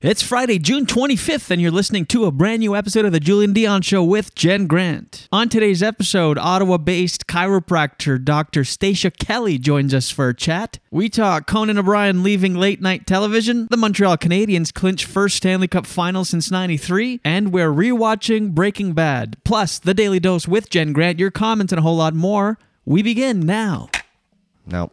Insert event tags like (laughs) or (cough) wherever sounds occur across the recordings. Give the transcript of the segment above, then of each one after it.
It's Friday, June 25th, and you're listening to a brand new episode of The Julien Dionne Show with Jen Grant. On today's episode, Ottawa based chiropractor Dr. Stacia Kelly joins us for a chat. We talk Conan O'Brien leaving late night television, the Montreal Canadiens clinch first Stanley Cup final since 93, and we're rewatching Breaking Bad. Plus, The Daily Dose with Jen Grant, your comments, and a whole lot more. We begin now. No.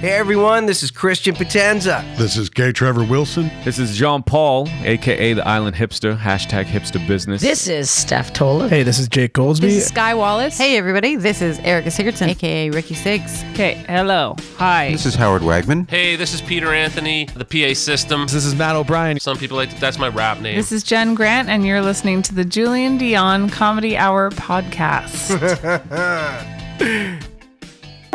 Hey everyone, this is Christian Potenza. This is Gay Trevor Wilson. This is Jean Paul, aka the Island Hipster, hashtag hipster business. This is Steph Tola. Hey, this is Jake Goldsby. This is Sky Wallace. Hey everybody, this is Erica Sigurdsson, aka Ricky Sigs. Okay, hello. Hi. this is Howard Wagman. Hey, this is Peter Anthony, the PA system. This is Matt O'Brien. Some people like that's my rap name. This is Jen Grant, and you're listening to the Julien Dionne Comedy Hour podcast. (laughs)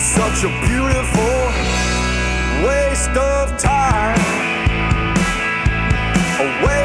It's such a beautiful waste of time. A waste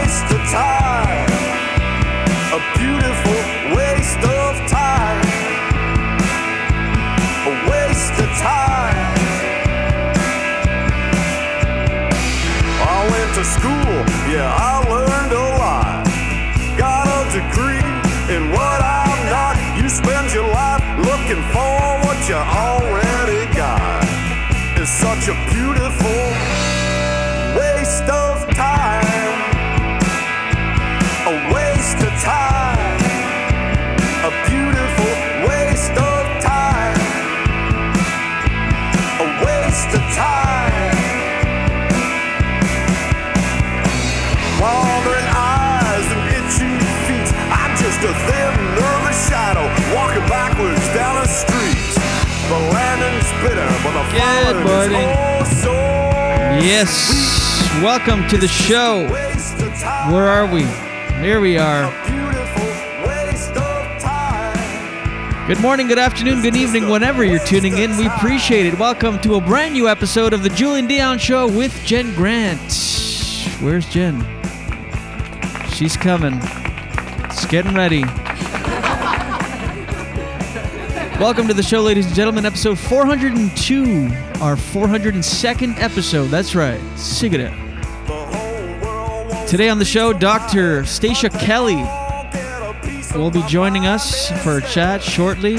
Yes, welcome to the show. Where are we? Here we are. Good morning, good afternoon, good evening, whenever you're tuning in. We appreciate it. Welcome to a brand new episode of the Julien Dionne Show with Jen Grant. Where's Jen? She's coming. It's getting ready. Welcome to the show, ladies and gentlemen. Episode 402, our 402nd episode. That's right. Sigurd. Today on the show, Dr. Stacia Kelly will be joining us for a chat shortly.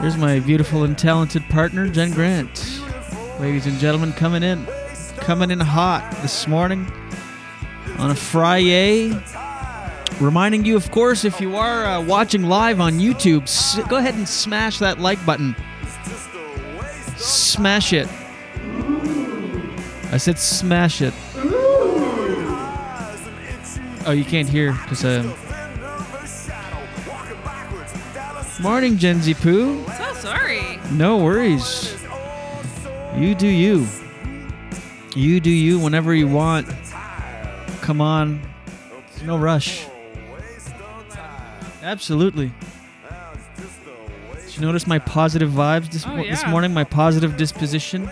There's my beautiful and talented partner, Jen Grant. Ladies and gentlemen, coming in. Coming in hot this morning on a Friday. Reminding you, of course, if you are uh, watching live on YouTube, go ahead and smash that like button. Smash it. I said smash it. Oh, you can't hear because uh. Morning, Gen Z Poo. So sorry. No worries. You do you. You do you whenever you want. Come on. No rush. Absolutely. You notice my positive vibes this, Oh, mo- this morning? My positive disposition?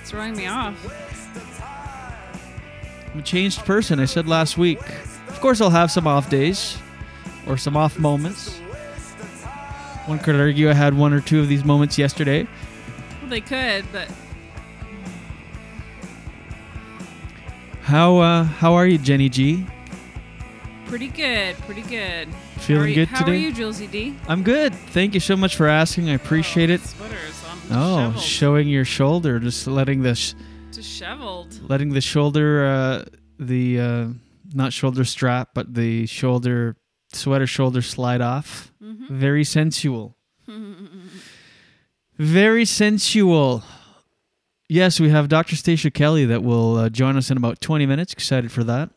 It's throwing me off. I'm a changed person. I said last week. Of course, I'll have some off days or some off moments. One could argue I had one or two of these moments yesterday. Well, they could, but How uh, how are you, Jenny G? pretty good. Pretty good. Feeling how you, good how today? are you, Julesy D? I'm good. Thank you so much for asking. I appreciate it. Sweaters on. Oh, showing your shoulder, just letting this, disheveled. letting the shoulder, uh, the uh, not shoulder strap, but the shoulder sweater shoulder slide off. Mm-hmm. Very sensual. (laughs) Very sensual. Yes, we have Dr. Stacia Kelly that will uh, join us in about 20 minutes. Excited for that.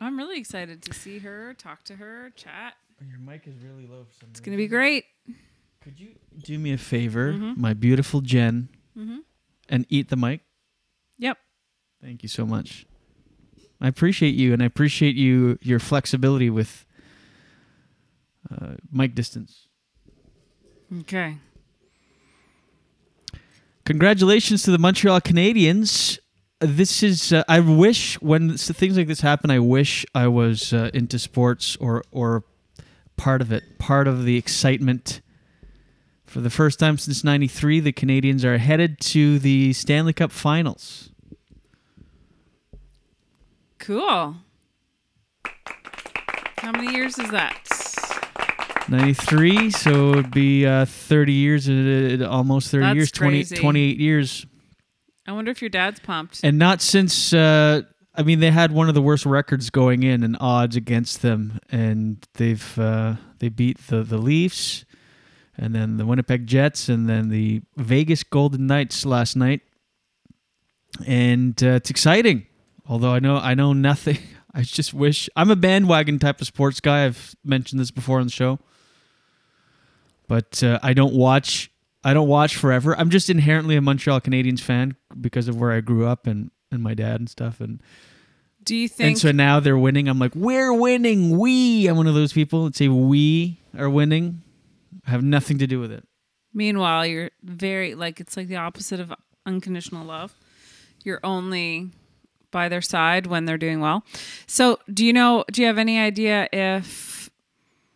I'm really excited to see her, talk to her, chat. Your mic is really low for some It's gonna be great. Could you do me a favor, Mhm. my beautiful Jen, Mhm. and eat the mic? Yep. Thank you so much. I appreciate you, and I appreciate you your flexibility with uh, mic distance. Okay. Congratulations to the Montreal Canadiens. This is uh, I wish when things like this happen, I wish I was uh, into sports or or part of it, part of the excitement. For the first time since '93, the Canadiens are headed to the Stanley Cup Finals. Cool. How many years is that? 93, so it'd be uh, 30 years, uh, almost 30 That's years, 20, crazy. 28 years. I wonder if your dad's pumped. And not since, uh, I mean, they had one of the worst records going in and odds against them. And they've, uh, they beat the, the Leafs and then the Winnipeg Jets and then the Vegas Golden Knights last night. And uh, it's exciting. Although I know, I know nothing. (laughs) I just wish I'm a bandwagon type of sports guy. I've mentioned this before on the show but uh, I don't watch. I don't watch forever. I'm just inherently a Montreal Canadiens fan because of where I grew up and, and my dad and stuff. And Do you think and so now they're winning. I'm like, we're winning. We. I'm one of those people that say we are winning. I have nothing to do with it. Meanwhile, you're very like it's like the opposite of unconditional love. You're only by their side when they're doing well. So, do you know? Do you have any idea if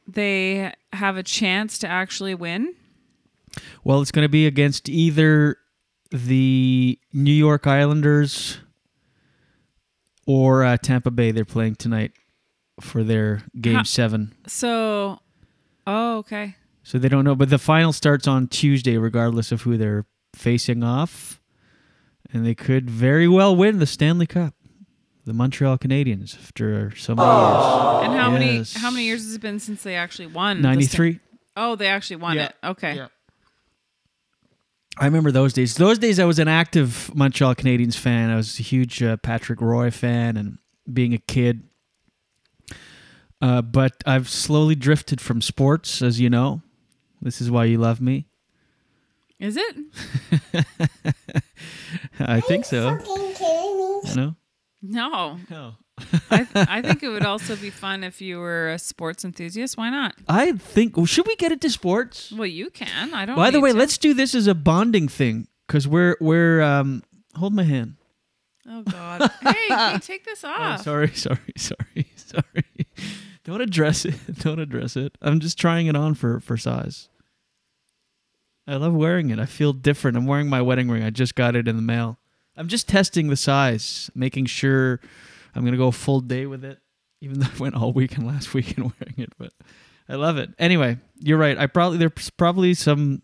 they have a chance to actually win? Well, it's going to be against either the New York Islanders or uh, Tampa Bay. They're playing tonight for their game Ha- seven. So, oh, okay. So they don't know, but the final starts on Tuesday, regardless of who they're facing off, and they could very well win the Stanley Cup. The Montreal Canadiens after so many years. And how many Yes. how many years has it been since they actually won? the Stan- 93. Oh, they actually won Yeah. it. Okay. I remember those days. Those days, I was an active Montreal Canadiens fan. I was a huge uh, Patrick Roy fan, and being a kid. Uh, but I've slowly drifted from sports, as you know. This is why you love me. Is it? (laughs) I think so. No. No. No. I, I think it would also be fun if you were a sports enthusiast. Why not? I think. well, Should we get into sports? Well, you can. I don't. Know. By the way, to. let's do this as a bonding thing because we're we're um. Hold my hand. Oh God! hey, (laughs) take this Oh, off. sorry, sorry, (laughs) sorry, sorry. Don't address it. (laughs) Don't address it. I'm just trying it on for for size. I love wearing it. I feel different. I'm wearing my wedding ring. I just got it in the mail. I'm just testing the size, making sure I'm gonna go a full day with it. Even (laughs) though I went all weekend last weekend (laughs) wearing it, but I love it. Anyway, you're right. I probably there's probably some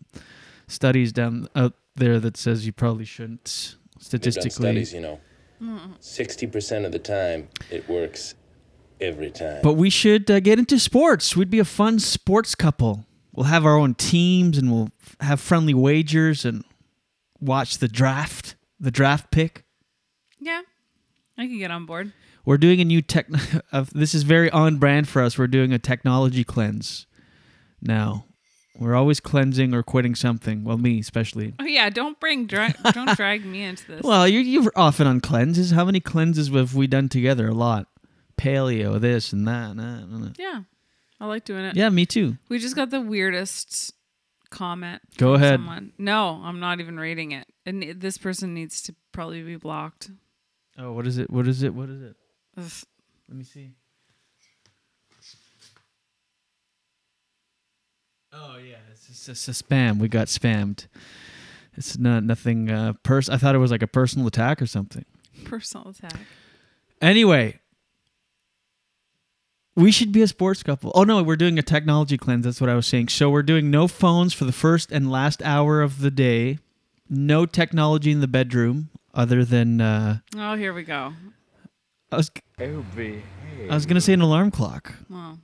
studies down out there that says you probably shouldn't statistically studies, you know. 60% of the time, it works every time. But we should uh, get into sports. We'd be a fun sports couple. We'll have our own teams and we'll f- have friendly wagers and watch the draft, the draft pick. Yeah, I can get on board. We're doing a new tech. (laughs) Of this is very on brand for us. We're doing a technology cleanse now. We're always cleansing or quitting something. Well, me especially. Oh yeah, don't bring dra- (laughs) don't drag me into this. Well, you're, you're often on cleanses. How many cleanses have we done together? A lot. Paleo, this and that. that, that. yeah, I like doing it. Yeah, me too. We just got the weirdest comment. Go from ahead. Someone. No, I'm not even reading it. And this person needs to probably be blocked. Oh, what is it? What is it? What is it? Ugh. Let me see. Oh yeah, it's just it's a spam. We got spammed. It's not nothing. Uh, pers- I thought it was like a personal attack or something. Personal attack. Anyway, we should be a sports couple. Oh no, we're doing a technology cleanse. That's what I was saying. So we're doing no phones for the first and last hour of the day. No technology in the bedroom other than uh, Oh, here we go. I was I was gonna say an alarm clock. Well,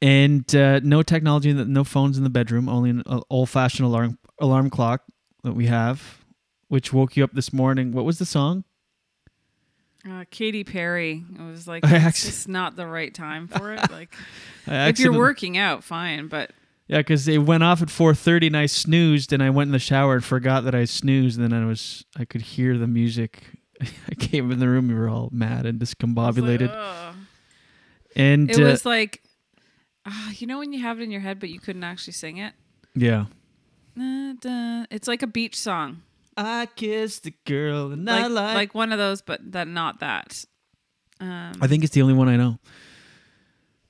and uh, no technology, no phones in the bedroom. Only an uh, old-fashioned alarm alarm clock that we have, which woke you up this morning. What was the song? uh, Katy Perry. It was like (laughs) I it's just not the right time for it. Like, (laughs) if you're working out, fine, but Yeah, because it went off at four thirty, and I snoozed, and I went in the shower and forgot that I snoozed, and then I was I could hear the music. (laughs) I came in the room, we were all mad and discombobulated, ugh. and it uh, was like, ah, you know, when you have it in your head, but you couldn't actually sing it. yeah. Da, da. It's like a beach song. I kissed the girl, and like, I like. like one of those, but that not that. Um, I think it's the only one I know.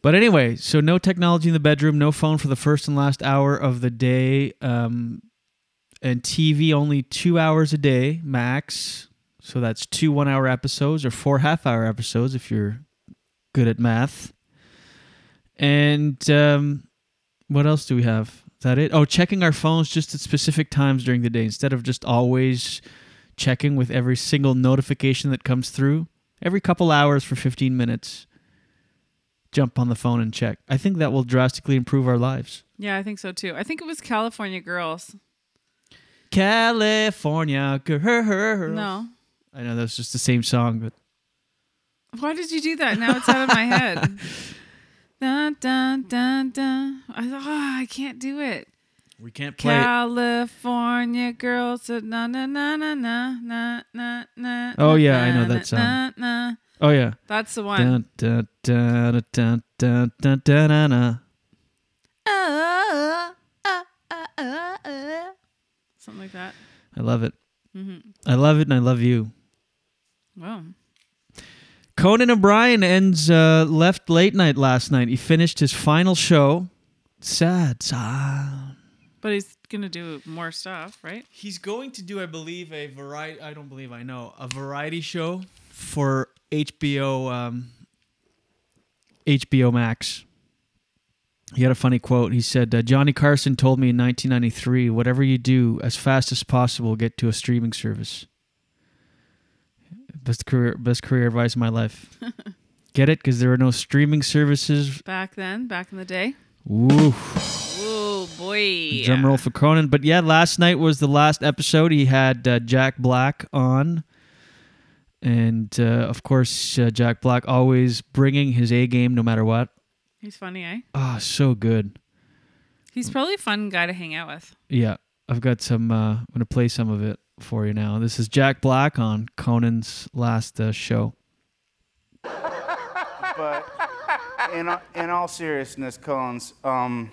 But anyway, so no technology in the bedroom, no phone for the first and last hour of the day, um, and TV only two hours a day max. So that's two one hour episodes or four half hour episodes if you're good at math. And um, what else do we have? Is that it? Oh, checking our phones just at specific times during the day instead of just always checking with every single notification that comes through. Every couple hours for 15 minutes, jump on the phone and check. I think that will drastically improve our lives. yeah, I think so too. I think it was California Girls. California girls. No. I know that's just the same song, but Why did you do that? Now it's out of my head. Dun, dun, dun, dun. I thought, oh, I can't do it. we can't play it. California girls. said, Na na na na na na na na. Oh, yeah, I know that song. Na, na. Oh yeah, that's the one. Dun, dun, dun, dun, dun, dun, dun, dun, uh, uh, uh, Something like that. I love it. Mm-hmm. I love it, and I love you. Wow. Conan O'Brien ends left late night last night. He finished his final show. Sad, sad. But he's gonna do more stuff, right? He's going to do, I believe, a variety. I don't believe I know a variety show for HBO. Um, HBO Max. He had a funny quote. He said, uh, "Johnny Carson told me in 1993, whatever you do, as fast as possible, get to a streaming service." Best career, best career advice of my life. (laughs) Get it? Because there were no streaming services. Back then, back in the day. Woo. Oh boy. Drum roll for Conan. But yeah, last night was the last episode. He had uh, Jack Black on. And uh, of course, uh, Jack Black always bringing his A game no matter what. He's funny, eh? Ah, so good. He's probably a fun guy to hang out with. Yeah, I've got some. Uh, I'm going to play some of it for you now. This is Jack Black on Conan's last uh, show. but in in all seriousness, Cones, um,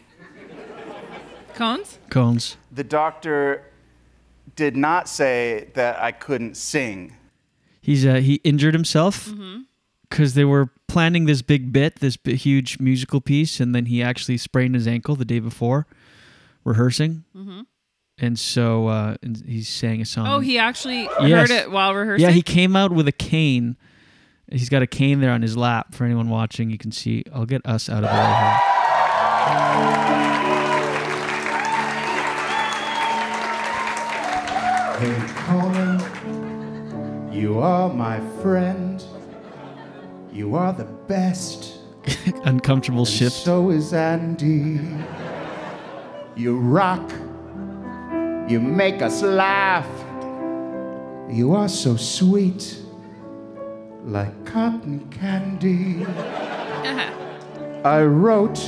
Cones? Cones. the doctor did not say that I couldn't sing. He's uh, he injured himself Mm-hmm. because they were planning this big bit, this bi- huge musical piece, and then he actually sprained his ankle the day before rehearsing. Mhm. And so uh, and he sang a song. Oh, he actually Yes. heard it while rehearsing. Yeah, he came out with a cane. He's got a cane there on his lap. For anyone watching, you can see. I'll get us out of the way here. Hey, Conan, You are my friend. You are the best. (laughs) Uncomfortable shift. So is Andy. You rock. You make us laugh. You are so sweet, like cotton candy. (laughs) I wrote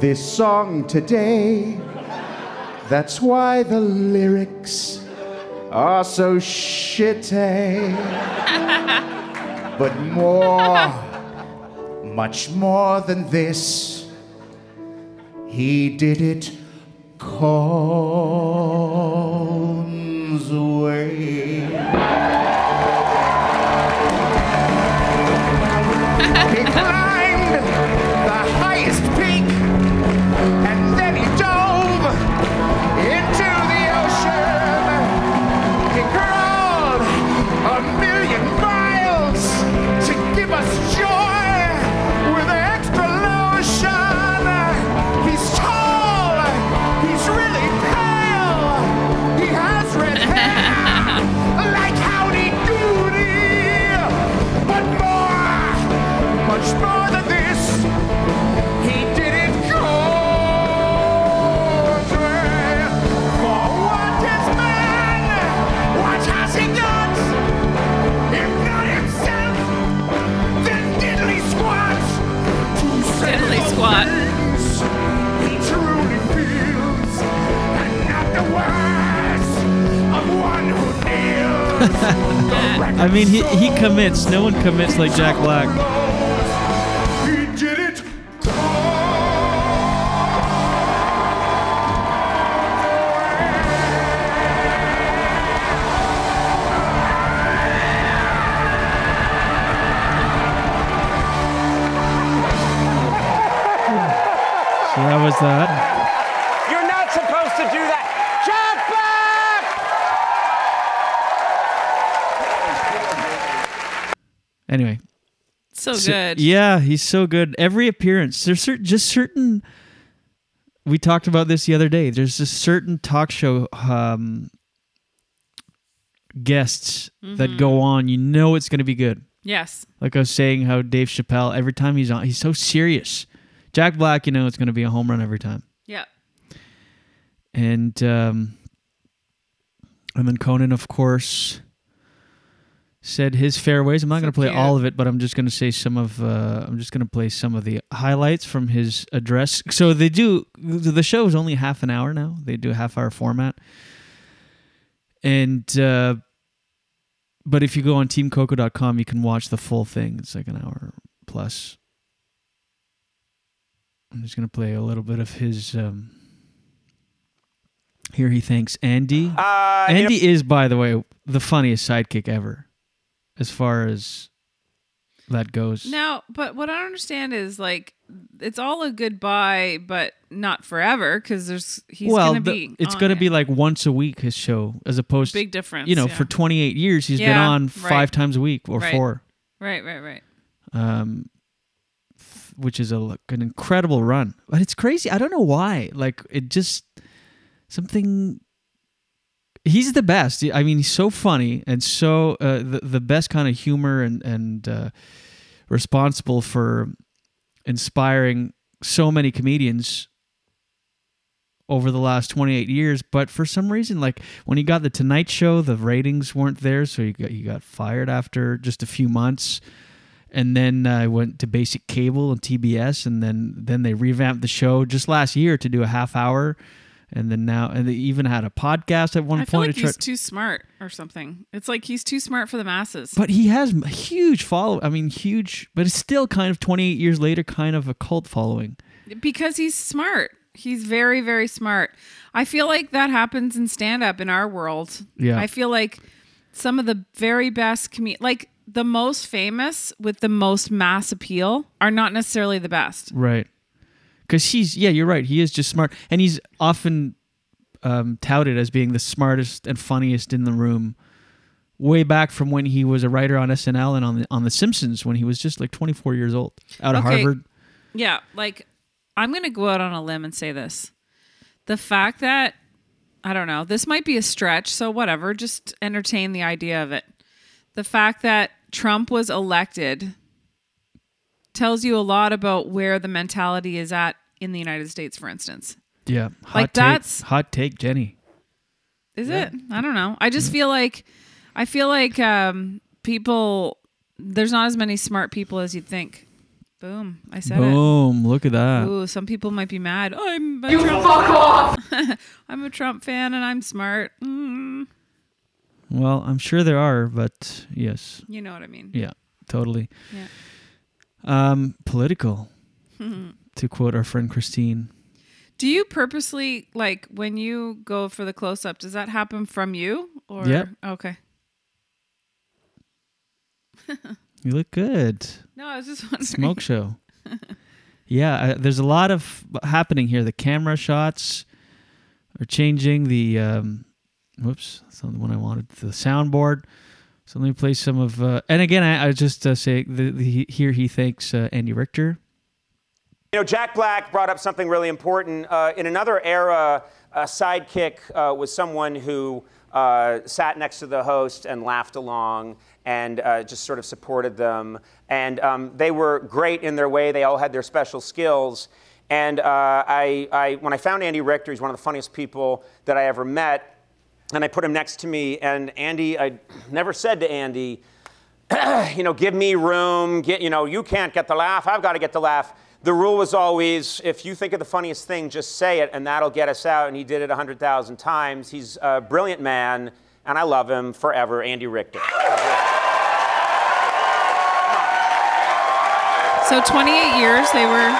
this song today. That's why the lyrics are so shitty. but more, much more than this, he did it Cone's way. (laughs) he (laughs) I mean, he, he commits. No one commits like Jack Black. So that was that. You're not supposed to do that. Jack back! Anyway. So good. yeah, he's so good. Every appearance, there's certain, just certain. We talked about this the other day. There's just certain talk show um, guests that Mhm. go on. You know it's going to be good. Yes. Like I was saying, how Dave Chappelle every time he's on, he's so serious. Jack Black, you know, it's going to be a home run every time. Yeah. and um, and then Conan, of course, said his fairways. I'm not going to play cute. all of it, but I'm just going to say some of. Uh, I'm just going to play some of the highlights from his address. So they do. The show is only half an hour now. They do a half hour format, and uh, but if you go on TeamCoco.com, you can watch the full thing. It's like an hour plus. I'm just going to play a little bit of his. Um, here he thanks Andy. Uh, Andy is, by the way, the funniest sidekick ever, as far as that goes. Now, but what I don't understand is like it's all a goodbye, but not forever because there's he's well, gonna the- be. it's on going to it. be like once a week his show, as opposed to Big difference, You know, yeah. for 28 years he's been Yeah, on right. five times a week or Right. four, Right, right, right. um, f- which is a an incredible run. But it's crazy. I don't know why. Like it just something. He's the best. I mean, he's so funny and so uh, the the best kind of humor and and uh, responsible for inspiring so many comedians over the last 28 years. But for some reason like when he got the tonight show the ratings weren't there so he got he got fired after just a few months. And then I went to basic cable and TBS and then then they revamped the show just last year to do a half hour and then now and they even had a podcast at one I feel point like to try- he's too smart or something. It's like he's too smart for the masses. but he has a huge follow I mean huge but it's still kind of 28 years later kind of a cult following because he's smart. He's very, very smart. I feel like that happens in stand up in our world. Yeah. I feel like some of the very best com- like the most famous with the most mass appeal are not necessarily the best. Right. Because he's, yeah, you're right. He is just smart. And he's often um, touted as being the smartest and funniest in the room way back from when he was a writer on SNL and on the, on The Simpsons when he was just like 24 years old out of Okay. Harvard. Yeah, like I'm going to go out on a limb and say this. The fact that I don't know, this might be a stretch, so whatever, just entertain the idea of it. the fact that Trump was elected tells you a lot about where the mentality is at in the United States, for instance. Yeah. Hot Like, take, that's- hot take, Jenny. Is it? I don't know. I just feel like I feel like um, people there's not as many smart people as you'd think. Boom. I said Boom. Look at that. Ooh, some people might be mad. I'm a You Trump fuck off! (laughs) I'm a Trump fan and I'm smart. Mm. Well, I'm sure there are, but yes. You know what I mean. Yeah, totally. Yeah. Um, political, (laughs) to quote our friend Christine. Do you purposely like when you go for the close up? Does that happen from you or Yep. Okay. (laughs) You look good. No, I was just (laughs) wondering. Smoke show. yeah, uh, there's a lot of happening here. The camera shots are changing. The um, whoops, that's not the one I wanted. The soundboard. So let me play some of. Uh, and again, I, I just uh, say the, the, here he thanks uh, Andy Richter. You know, Jack Black brought up something really important. Uh, in another era, a sidekick uh, was someone who uh, sat next to the host and laughed along and just sort of supported them. And um, they were great in their way. They all had their special skills. And I, I, when I found Andy Richter, he's one of the funniest people that I ever met. And I put him next to me. And Andy, I never said to Andy, (clears throat) you know, give me room. Get, you know, you can't get the laugh. I've got to get the laugh. The rule was always, if you think of the funniest thing, just say it, and that'll get us out. And he did it 100,000 times. He's a brilliant man, and I love him forever, Andy Richter. So 28 years they were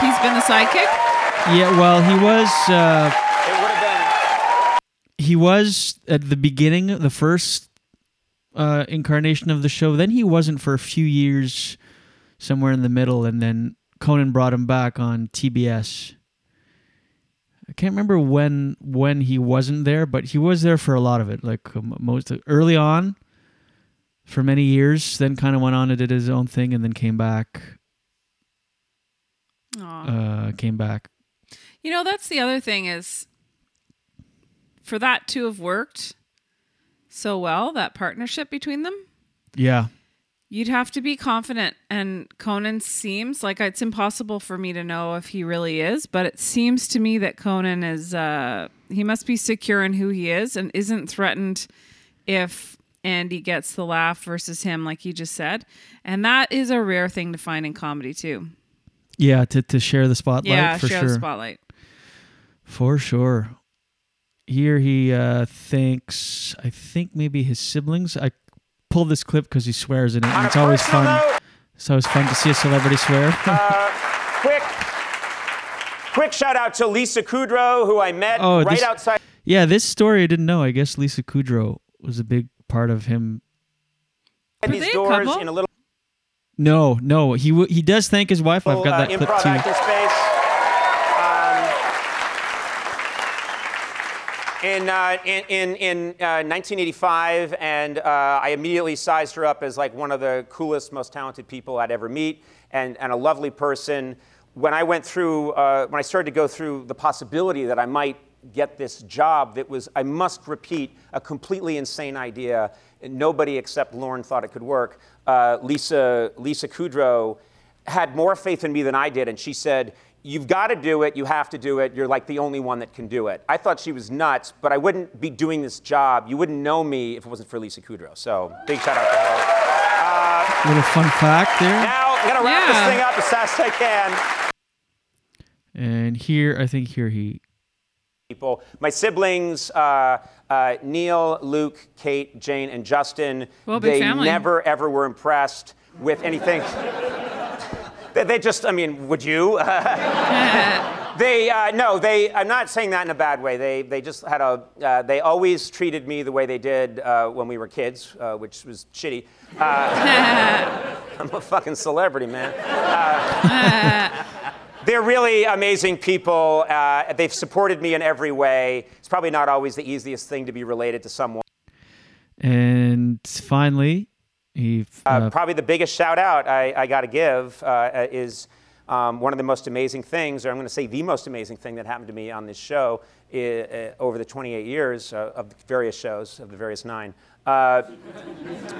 he's been the sidekick? Yeah, well, he was. Uh, It would have been. He was at the beginning, the first uh, incarnation of the show. Then he wasn't for a few years, somewhere in the middle, and then Conan brought him back on TBS. I can't remember when when he wasn't there, but he was there for a lot of it, like um, most early on, for many years. Then kind of went on and did his own thing, and then came back. Aw. Uh, came back. You know, that's the other thing is for that to have worked so well, that partnership between them, Yeah, you'd have to be confident. And Conan seems like it's impossible for me to know if he really is, but it seems to me that Conan is, uh, he must be secure in who he is and isn't threatened if Andy gets the laugh versus him, like you just said. And that is a rare thing to find in comedy, too. yeah. To to share the spotlight yeah, for share sure. the spotlight. For sure. Here he uh, thanks, I think maybe his siblings. I pulled this clip because he swears in it, and it's always fun. note- It's always fun to see a celebrity swear. Uh, quick, quick shout out to Lisa Kudrow, who I met Oh, right this- outside. yeah, this story I didn't know. I guess Lisa Kudrow was a big part of him. these they doors couple? in a little No, no, he w- he does thank his wife. I've got uh, that clip too. In, uh, in, in, in uh, 1985, and uh, I immediately sized her up as like one of the coolest, most talented people I'd ever meet, and, and a lovely person. When I went through, uh, when I started to go through the possibility that I might get this job, that was, I must repeat, a completely insane idea. Nobody except Lauren thought it could work. Uh, Lisa, Lisa Kudrow had more faith in me than I did, and she said, You've got to do it. You have to do it. You're like the only one that can do it. I thought she was nuts, but I wouldn't be doing this job. You wouldn't know me if it wasn't for Lisa Kudrow. So big shout out to her. Little fun fact there. Now I'm gonna wrap Yeah. this thing up as fast as I can. And here, I think here he. people. My siblings, uh, uh, Neil, Luke, Kate, Jane, and Justin, Well, big they family. never ever were impressed with anything. They, they just, I mean, would you? (laughs) they, uh, no, they, I'm not saying that in a bad way. They, they just had a, uh, they always treated me the way they did uh, when we were kids, uh, which was shitty. Uh, (laughs) I'm a fucking celebrity, man. Uh, they're really amazing people. They've supported me in every way. It's probably not always the easiest thing to be related to someone. And finally, he. Uh, Uh, probably the biggest shout out I, I got to give uh, is um, one of the most amazing things, or I'm going to say the most amazing thing that happened to me on this show i- uh, over the 28 years uh, of the various shows, of the various nine. uh,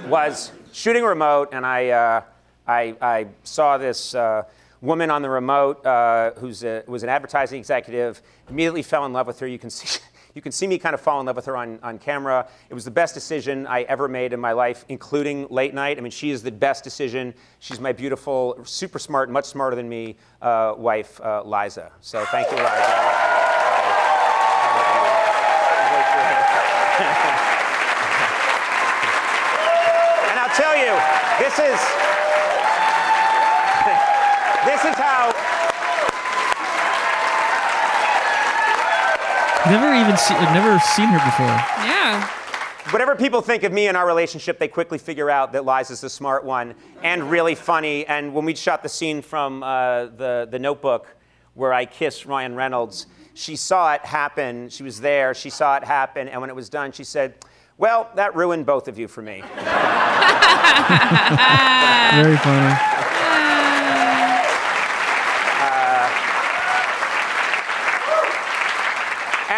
was shooting a remote, and I, uh, I, I saw this uh, woman on the remote uh, who's a, was an advertising executive. Immediately fell in love with her. You can see. You can see me kind of fall in love with her on, on camera. It was the best decision I ever made in my life, including late night. I mean, she is the best decision. She's my beautiful, super smart, much smarter than me uh, wife, uh, Liza. So thank you, Liza. (laughs) And I'll tell you, this is this is how Never even see, I've never seen her before. Yeah. Whatever people think of me and our relationship, they quickly figure out that Liza's the smart one and really funny. And when we shot the scene from uh, the, the notebook where I kiss Ryan Reynolds, she saw it happen. She was there. She saw it happen. And when it was done, she said, Well, that ruined both of you for me. (laughs) Very funny.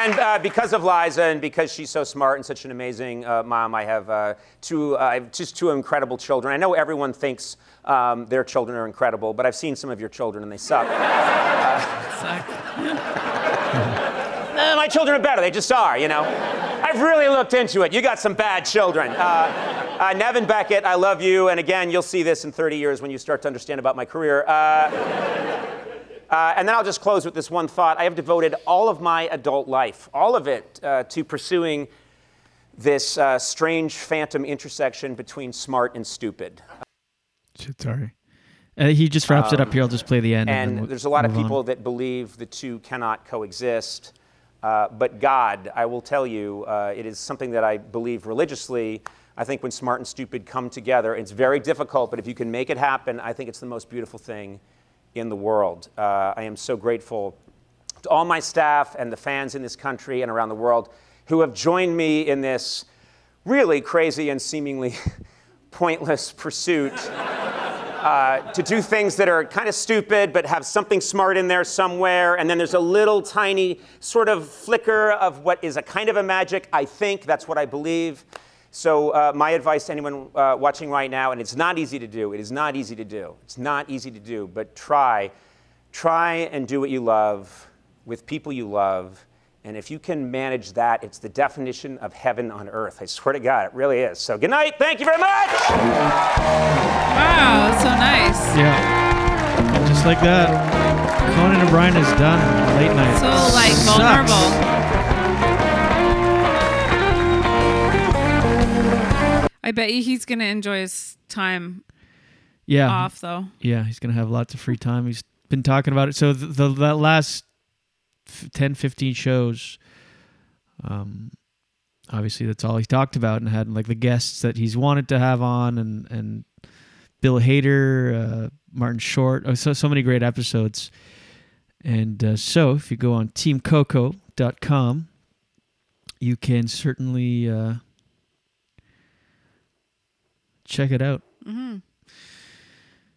And uh, because of Liza and because she's so smart and such an amazing uh, mom, I have uh, two, uh, I have just two incredible children. I know everyone thinks um, their children are incredible, but I've seen some of your children and they suck. (laughs) Uh, (laughs) my children are better. They just are, you know. I've really looked into it. You got some bad children. Uh, uh, Nevin Beckett, I love you. And again, you'll see this in 30 years when you start to understand about my career. Uh, uh, and then I'll just close with this one thought. I have devoted all of my adult life, all of it, uh, to pursuing this uh, strange phantom intersection between smart and stupid. Shit, sorry. Uh, he just wraps it up Um, here. I'll just play the end. And, we'll there's a lot of move on. people that believe the two cannot coexist. Uh, but God, I will tell you, uh, it is something that I believe religiously. I think when smart and stupid come together, it's very difficult, but if you can make it happen, I think it's the most beautiful thing in the world. Uh, I am so grateful to all my staff and the fans in this country and around the world who have joined me in this really crazy and seemingly (laughs) pointless pursuit (laughs) uh, to do things that are kind of stupid but have something smart in there somewhere. And then there's a little tiny sort of flicker of what is a kind of a magic. I think that's what I believe. So, uh, my advice to anyone uh, watching right now, and it's not easy to do, it is not easy to do. It's not easy to do, but try. Try and do what you love with people you love. And if you can manage that, it's the definition of heaven on earth. I swear to God, it really is. So, good night. Thank you very much. Wow, that's so nice. Yeah. And just like that, Conan O'Brien is done. Late night. So like Sucks. I bet you he's gonna enjoy his time Yeah. off though. Yeah, he's going to have lots of free time. He's been talking about it. So the, the that last f- 10, 15 shows, um, obviously that's all he talked about and had like the guests that he's wanted to have on and, and Bill Hader, uh, Martin Short. Oh, so, so many great episodes. And uh, so if you go on teamcoco.com, you can certainly uh, check it out. hmm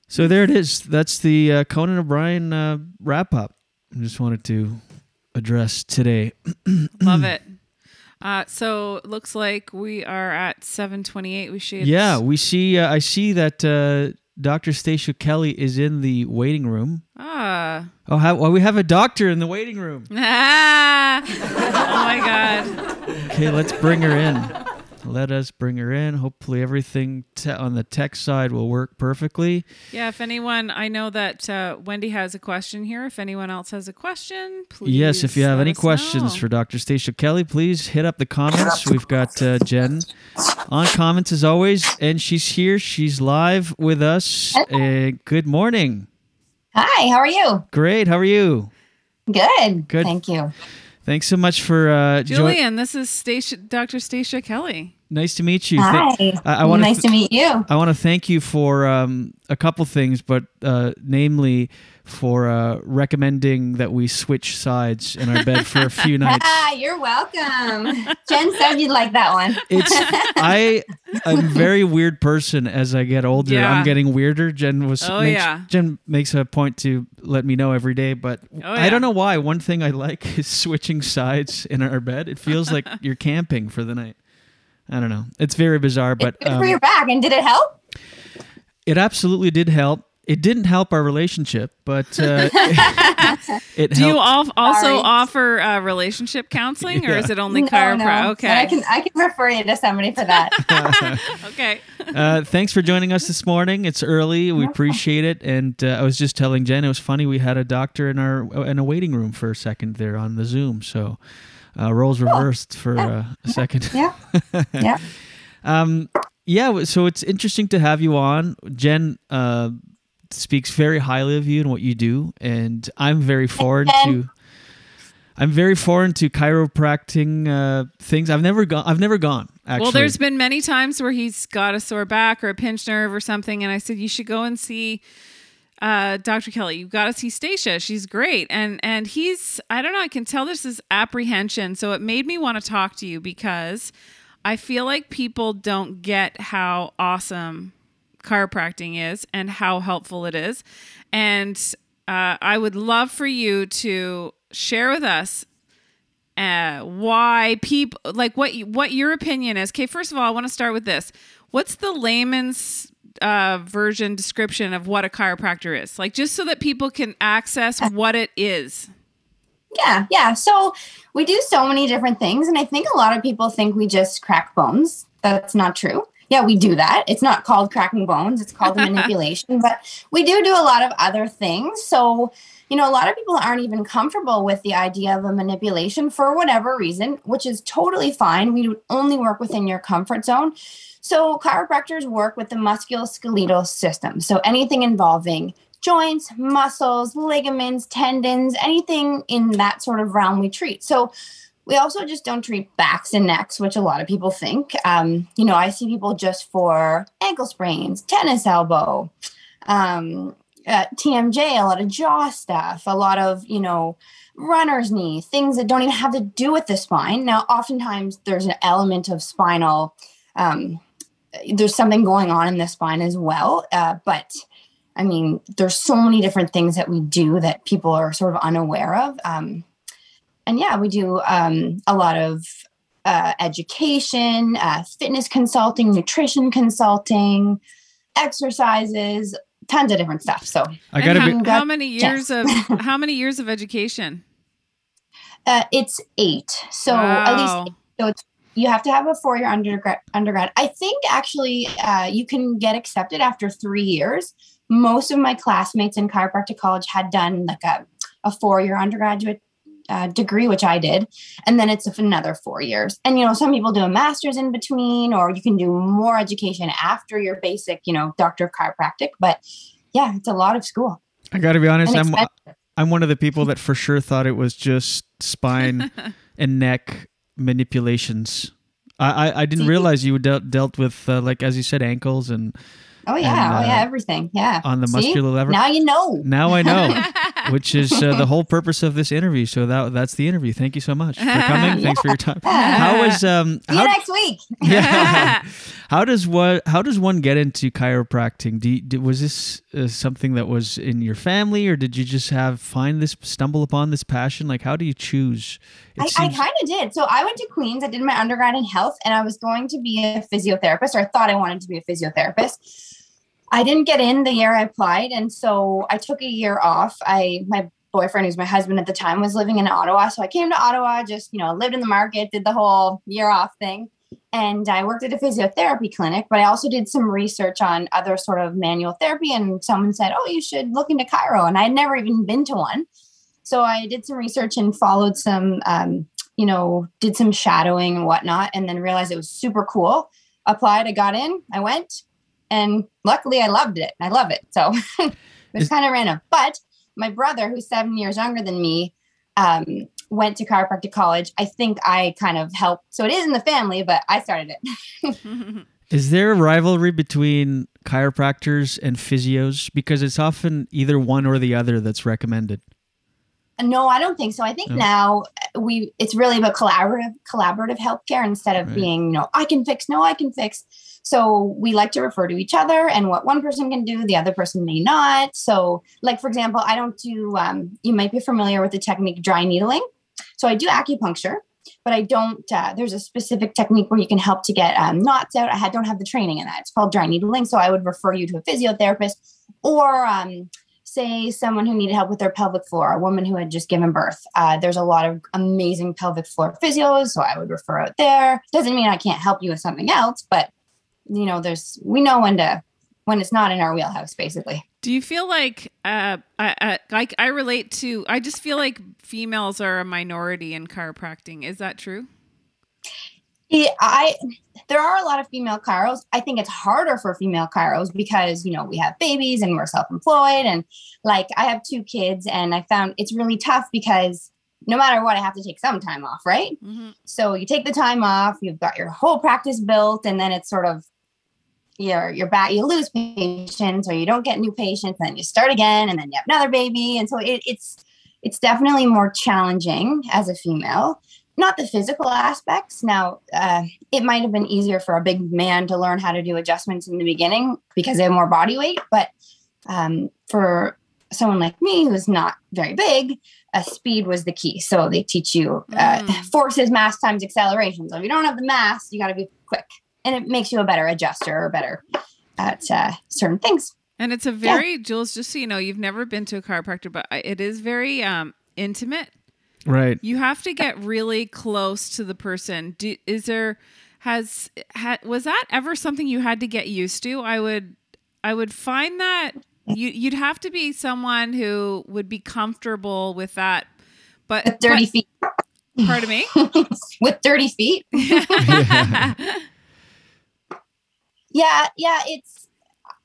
So there it is. That's the uh, Conan O'Brien uh, wrap up. I just wanted to address today. (clears throat) Love it. Uh, so it looks like we are at 728. We should. Yeah, we see. Uh, I see that uh, Dr. Stacia Kelly is in the waiting room. Ah. Oh, how, well, we have a doctor in the waiting room. Ah. (laughs) oh my God. Okay, let's bring her in. Let us bring her in. Hopefully, everything te- on the tech side will work perfectly. Yeah, if anyone, I know that uh, Wendy has a question here. If anyone else has a question, please. yes, if you have any questions know. for Dr. Stacia Kelly, please hit up the comments. We've got uh, Jen on comments as always, and she's here. She's live with us. Uh, good morning. Hi, how are you? Great. How are you? Good. Good. Thank you. Thanks so much for uh, join- Julien, this is Stacia, Dr. Stacia Kelly. Nice to meet you. Hi. I, I wanna Nice to meet you. I want to thank you for um, a couple things, but uh, namely for uh, recommending that we switch sides in our bed for a few (laughs) nights. Ah, you're welcome. Jen said you'd like that one. It's I I'm a very weird person as I get older. Yeah. I'm getting weirder. Jen was Oh, makes, yeah. Jen makes a point to let me know every day, but Oh, I don't know why. One thing I like is switching sides in our bed. It feels like (laughs) you're camping for the night. I don't know. It's very bizarre, but Good um, for your back. And did it help? it absolutely did help. It didn't help our relationship, but uh, (laughs) it Do you helped. al- also Sorry. offer uh, relationship counseling, or Yeah. is it only No, chiropractic? no. Okay. But I can I can refer you to somebody for that. (laughs) (laughs) okay. uh, thanks for joining us this morning. It's early. We appreciate it. And uh, I was just telling Jen, it was funny. We had a doctor in our in a waiting room for a second there on the Zoom. So uh, roles reversed for uh, a second. Yeah. Yeah. um, yeah. So it's interesting to have you on. Jen uh, speaks very highly of you and what you do, and I'm very foreign to. I'm very foreign to chiropractic uh, things. I've never gone. I've never gone. Actually, Well, there's been many times where he's got a sore back or a pinched nerve or something, and I said you should go and see uh, Dr. Kelly. You've got to see Stacia. She's great, and and he's I don't know. I can tell this is apprehension, so it made me want to talk to you because I feel like people don't get how awesome chiropractic is and how helpful it is, and uh, I would love for you to share with us uh, why people like what you- what your opinion is. Okay, first of all, I want to start with this. What's the layman's uh, version description of what a chiropractor is? Like, just so that people can access what it is. Yeah, yeah. So we do so many different things, and I think a lot of people think we just crack bones. That's not true. Yeah, we do that. It's not called cracking bones, it's called (laughs) manipulation, but we do do a lot of other things. So, you know, a lot of people aren't even comfortable with the idea of a manipulation for whatever reason, which is totally fine. We only work within your comfort zone. So, chiropractors work with the musculoskeletal system. So, anything involving joints, muscles, ligaments, tendons, anything in that sort of realm we treat. So, we also just don't treat backs and necks, which a lot of people think. Um, you know, I see people just for ankle sprains, tennis elbow, um, uh, TMJ, a lot of jaw stuff, a lot of, you know, runner's knee, things that don't even have to do with the spine. Now, oftentimes there's an element of spinal, um, there's something going on in the spine as well. Uh, but I mean, there's so many different things that we do that people are sort of unaware of. Um, and yeah, we do um, a lot of uh, education, uh, fitness consulting, nutrition consulting, exercises, tons of different stuff. So I gotta And be- how, how many Yeah. years of (laughs) how many years of education? Uh, it's eight. So at Wow. least so it's you have to have a four year undergrad. Undergrad. I think actually uh, you can get accepted after three years. Most of my classmates in chiropractic college had done like a, a four year undergraduate uh, degree, which I did, and then it's another four years. And you know, some people do a master's in between, or you can do more education after your basic, you know, doctor of chiropractic. But yeah, it's a lot of school. I got to be honest. I'm. I'm one of the people that for sure thought it was just spine (laughs) and neck manipulations. I I, I didn't See? realize you dealt dealt with uh, like as you said ankles and Oh yeah, And, oh yeah, uh, everything. Yeah. on the See? muscular level. Now you know. Now I know, (laughs) which is uh, the whole purpose of this interview. So that that's the interview. Thank you so much for coming. Thanks for your time. (laughs) How was um See you how, next week. (laughs) yeah. (laughs) how does what how does one get into chiropractic? Do you, did, was this uh, something that was in your family, or did you just have find this stumble upon this passion? Like, how do you choose? It I, I kind of did. So I went to Queens. I did my undergrad in health, and I was going to be a physiotherapist, or I thought I wanted to be a physiotherapist. I didn't get in the year I applied, and so I took a year off. I my boyfriend, who's my husband at the time, was living in Ottawa, so I came to Ottawa. Just you know, lived in the market, did the whole year off thing, and I worked at a physiotherapy clinic. But I also did some research on other sort of manual therapy, and someone said, "Oh, you should look into chiro," and I had never even been to one. So I did some research and followed some, um, you know, did some shadowing and whatnot, and then realized it was super cool. Applied, I got in, I went, and luckily I loved it. I love it. So (laughs) it was kind of random. But my brother, who's seven years younger than me, um, went to chiropractic college. I think I kind of helped. So it is in the family, but I started it. (laughs) (laughs) Is there a rivalry between chiropractors and physios? Because it's often either one or the other that's recommended. No, I don't think so. I think No. now uh, we it's really about collaborative collaborative healthcare instead of Right. being, you know, I can fix, no, I can fix. So we like to refer to each other and what one person can do, the other person may not. So, like for example, I don't do um, you might be familiar with the technique dry needling. So I do acupuncture but I don't. Uh, there's a specific technique where you can help to get um, knots out. I don't have the training in that. It's called dry needling. So I would refer you to a physiotherapist or um, say someone who needed help with their pelvic floor, a woman who had just given birth. Uh, there's a lot of amazing pelvic floor physios, so I would refer out there. Doesn't mean I can't help you with something else, but you know, there's we know when to when it's not in our wheelhouse, basically. Do you feel like uh, I, I like I relate to? I just feel like females are a minority in chiropractic. Is that true? Yeah, I there are a lot of female chiros. I think it's harder for female chiros because you know we have babies and we're self-employed and like I have two kids and I found it's really tough because no matter what I have to take some time off, right? Mm-hmm. So you take the time off, you've got your whole practice built, and then it's sort of you're you're back, you lose patients or you don't get new patients, and then you start again, and then you have another baby, and so it, it's it's definitely more challenging as a female not the physical aspects. Now, uh, it might have been easier for a big man to learn how to do adjustments in the beginning because they have more body weight. But um, for someone like me who's not very big, uh, speed was the key. So they teach you uh, Mm. forces, mass times acceleration. So if you don't have the mass, you got to be quick, and it makes you a better adjuster or better at uh, certain things. And it's a very Jules. Just so you know, you've never been to a chiropractor, but it is very um, intimate. Right. You have to get really close to the person. Do, is there has had was that ever something you had to get used to? I would I would find that you you'd have to be someone who would be comfortable with that. But With dirty but- feet. Pardon me. (laughs) With dirty feet. yeah, (laughs) (laughs) yeah, yeah, it's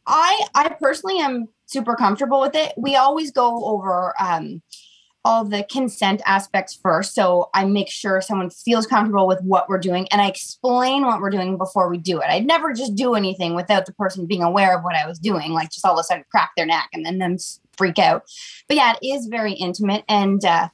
I I personally am super comfortable with it. We always go over um all the consent aspects first. So I make sure someone feels comfortable with what we're doing and I explain what we're doing before we do it. I'd never just do anything without the person being aware of what I was doing, like just all of a sudden crack their neck and then them freak out. But yeah, it is very intimate and uh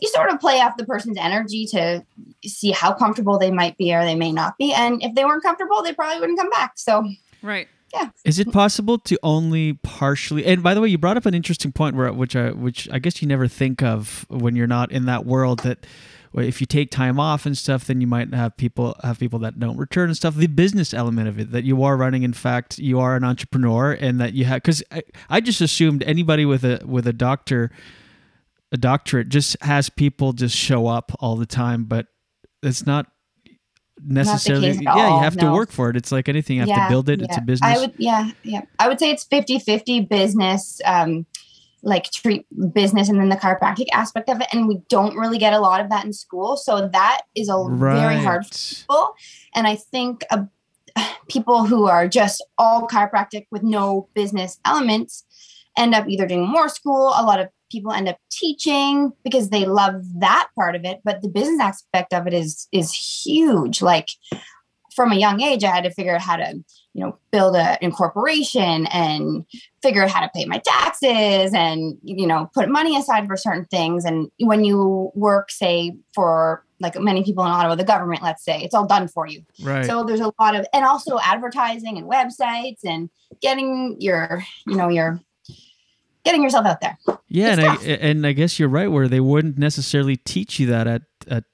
you sort of play off the person's energy to see how comfortable they might be or they may not be. And if they weren't comfortable, they probably wouldn't come back. So right. Yeah. Is it possible to only partially? And by the way, you brought up an interesting point where, which I, which I guess you never think of when you're not in that world. That if you take time off and stuff, then you might have people have people that don't return and stuff. The business element of it, that you are running. In fact, you are an entrepreneur, and that you have. Because I, I just assumed anybody with a with a doctor, a doctorate, just has people just show up all the time, but it's not necessarily at yeah you all, have to work for it it's like anything you have to build it it's a business I would, yeah, yeah. I would say it's 50 50 business, um, like treat business and then the chiropractic aspect of it. And we don't really get a lot of that in school. So that is a very hard for people. And I think uh, people who are just all chiropractic with no business elements end up either doing more school. A lot of people end up teaching because they love that part of it, but the business aspect of it is is huge. Like from a young age, I had to figure out how to, you know, build a incorporation and figure out how to pay my taxes and, you know, put money aside for certain things. And when you work, say, for like many people in Ottawa, the government, let's say, it's all done for you. Right. So there's a lot of, and also advertising and websites and getting your, you know, your, getting yourself out there. Yeah, and I, and I guess you're right where they wouldn't necessarily teach you that at at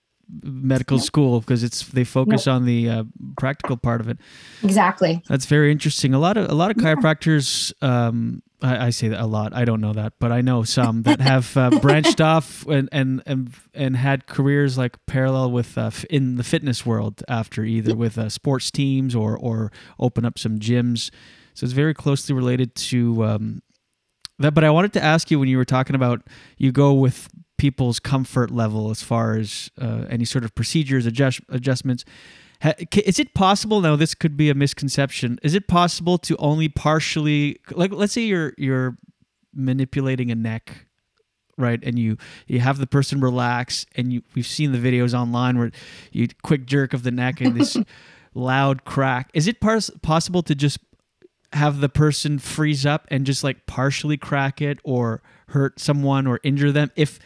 medical school because it's they focus on the uh, practical part of it. Exactly. That's very interesting. A lot of a lot of chiropractors. Um, I, I say that a lot. I don't know that, but I know some that have uh, (laughs) branched off and, and and and had careers like parallel with uh, f- in the fitness world after either with uh, sports teams or or open up some gyms. So it's very closely related to um, that. But I wanted to ask you when you were talking about you go with people's comfort level as far as uh, any sort of procedures adjust, adjustments. Ha- Is it possible now? This could be a misconception. Is it possible to only partially, like, let's say you're you're manipulating a neck, right? And you you have the person relax, and you we've seen the videos online where you quick jerk of the neck and this (laughs) loud crack. Is it possible to just have the person freeze up and just like partially crack it or hurt someone or injure them if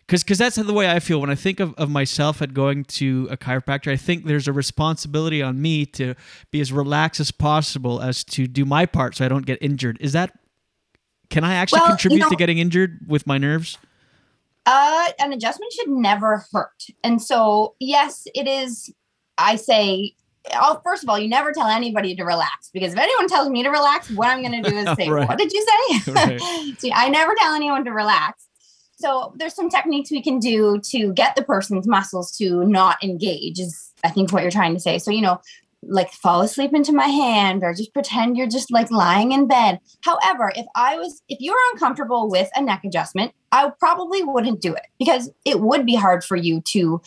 because because that's the way I feel when I think of, of myself at going to a chiropractor. I think there's a responsibility on me to be as relaxed as possible as to do my part so I don't get injured. Is that can I actually Well, you contribute know- to getting injured with my nerves? Uh, an adjustment should never hurt. And so, yes, it is. I say, oh, first of all, you never tell anybody to relax because if anyone tells me to relax, what I'm going to do is (laughs) say, Right. "What did you say?" (laughs) Right. (laughs) See, I never tell anyone to relax. So there's some techniques we can do to get the person's muscles to not engage. Is I think what you're trying to say. So you know, like fall asleep into my hand or just pretend you're just like lying in bed. However, if I was if you're uncomfortable with a neck adjustment, I probably wouldn't do it because it would be hard for you to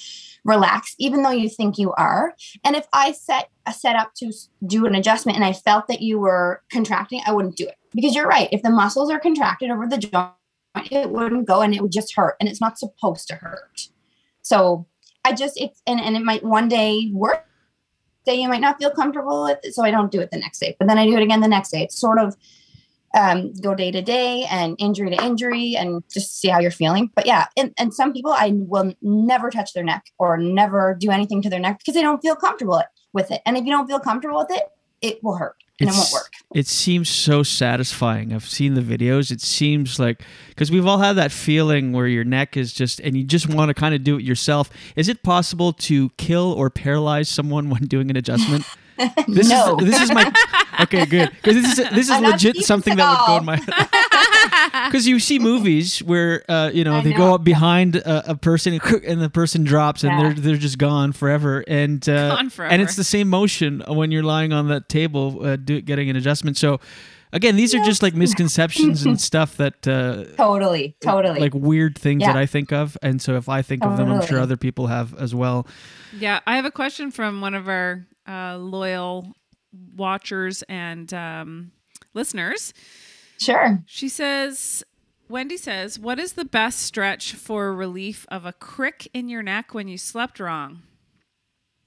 relax even though you think you are. And if I set a set up to do an adjustment and I felt that you were contracting, I wouldn't do it. Because you're right, if the muscles are contracted over the joint, it wouldn't go and it would just hurt and it's not supposed to hurt. So I just it's and, and it might one day work day you might not feel comfortable with it, so I don't do it the next day. But then I do it again the next day. It's sort of um, go day to day and injury to injury and just see how you're feeling. But yeah, and, and some people I will never touch their neck or never do anything to their neck because they don't feel comfortable with it. And if you don't feel comfortable with it, it will hurt and it won't work. It seems so satisfying. I've seen the videos. It seems like because we've all had that feeling where your neck is just, and you just want to kind of do it yourself. Is it possible to kill or paralyze someone (laughs) when doing an adjustment? (laughs) This No. is this is my okay, good because this is this is (laughs) I'm legit something that would go in Seagal. my because (laughs) you see movies where uh, you know I they know. go up behind a, a person and the person drops and Yeah. they're they're just gone forever and uh, Gone and it's the same motion when you're lying on that table uh, do, getting an adjustment. So again, these are just like misconceptions and stuff that uh, Totally, totally. like weird things Yeah. that I think of, and so if I think of them, I'm sure other people have as well. Yeah, I have a question from one of our uh, loyal watchers and um, listeners. Sure. She says, Wendy says, What is the best stretch for relief of a crick in your neck when you slept wrong?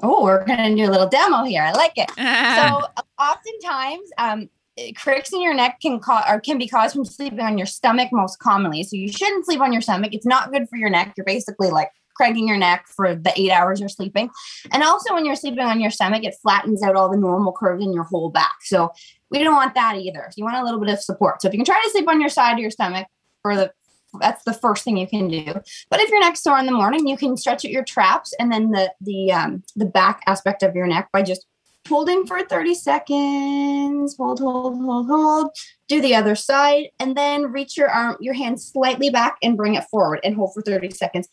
Oh, we're gonna do a little demo here. I like it. so (laughs) oftentimes, um, cricks in your neck can cause or can be caused from sleeping on your stomach most commonly. So you shouldn't sleep on your stomach. It's not good for your neck. You're basically like cranking your neck for the eight hours you're sleeping. And also when you're sleeping on your stomach, it flattens out all the normal curves in your whole back. So we don't want that either. So you want a little bit of support. So if you can try to sleep on your side of your stomach for the that's the first thing you can do. But if your neck's sore in the morning, you can stretch out your traps and then the the um, the back aspect of your neck by just holding for 30 seconds. Hold, hold, hold, hold. Do the other side and then reach your arm, your hand slightly back and bring it forward and hold for 30 seconds.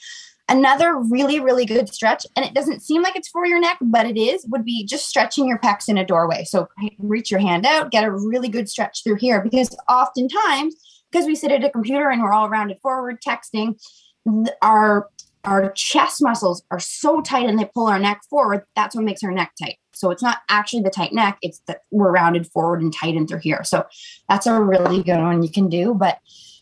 Another really, really good stretch, and it doesn't seem like it's for your neck, but it is, would be just stretching your pecs in a doorway. So reach your hand out, get a really good stretch through here because oftentimes, because we sit at a computer and we're all rounded forward texting, our our chest muscles are so tight and they pull our neck forward. That's what makes our neck tight. So it's not actually the tight neck, it's that we're rounded forward and tightened through here. So that's a really good one you can do. But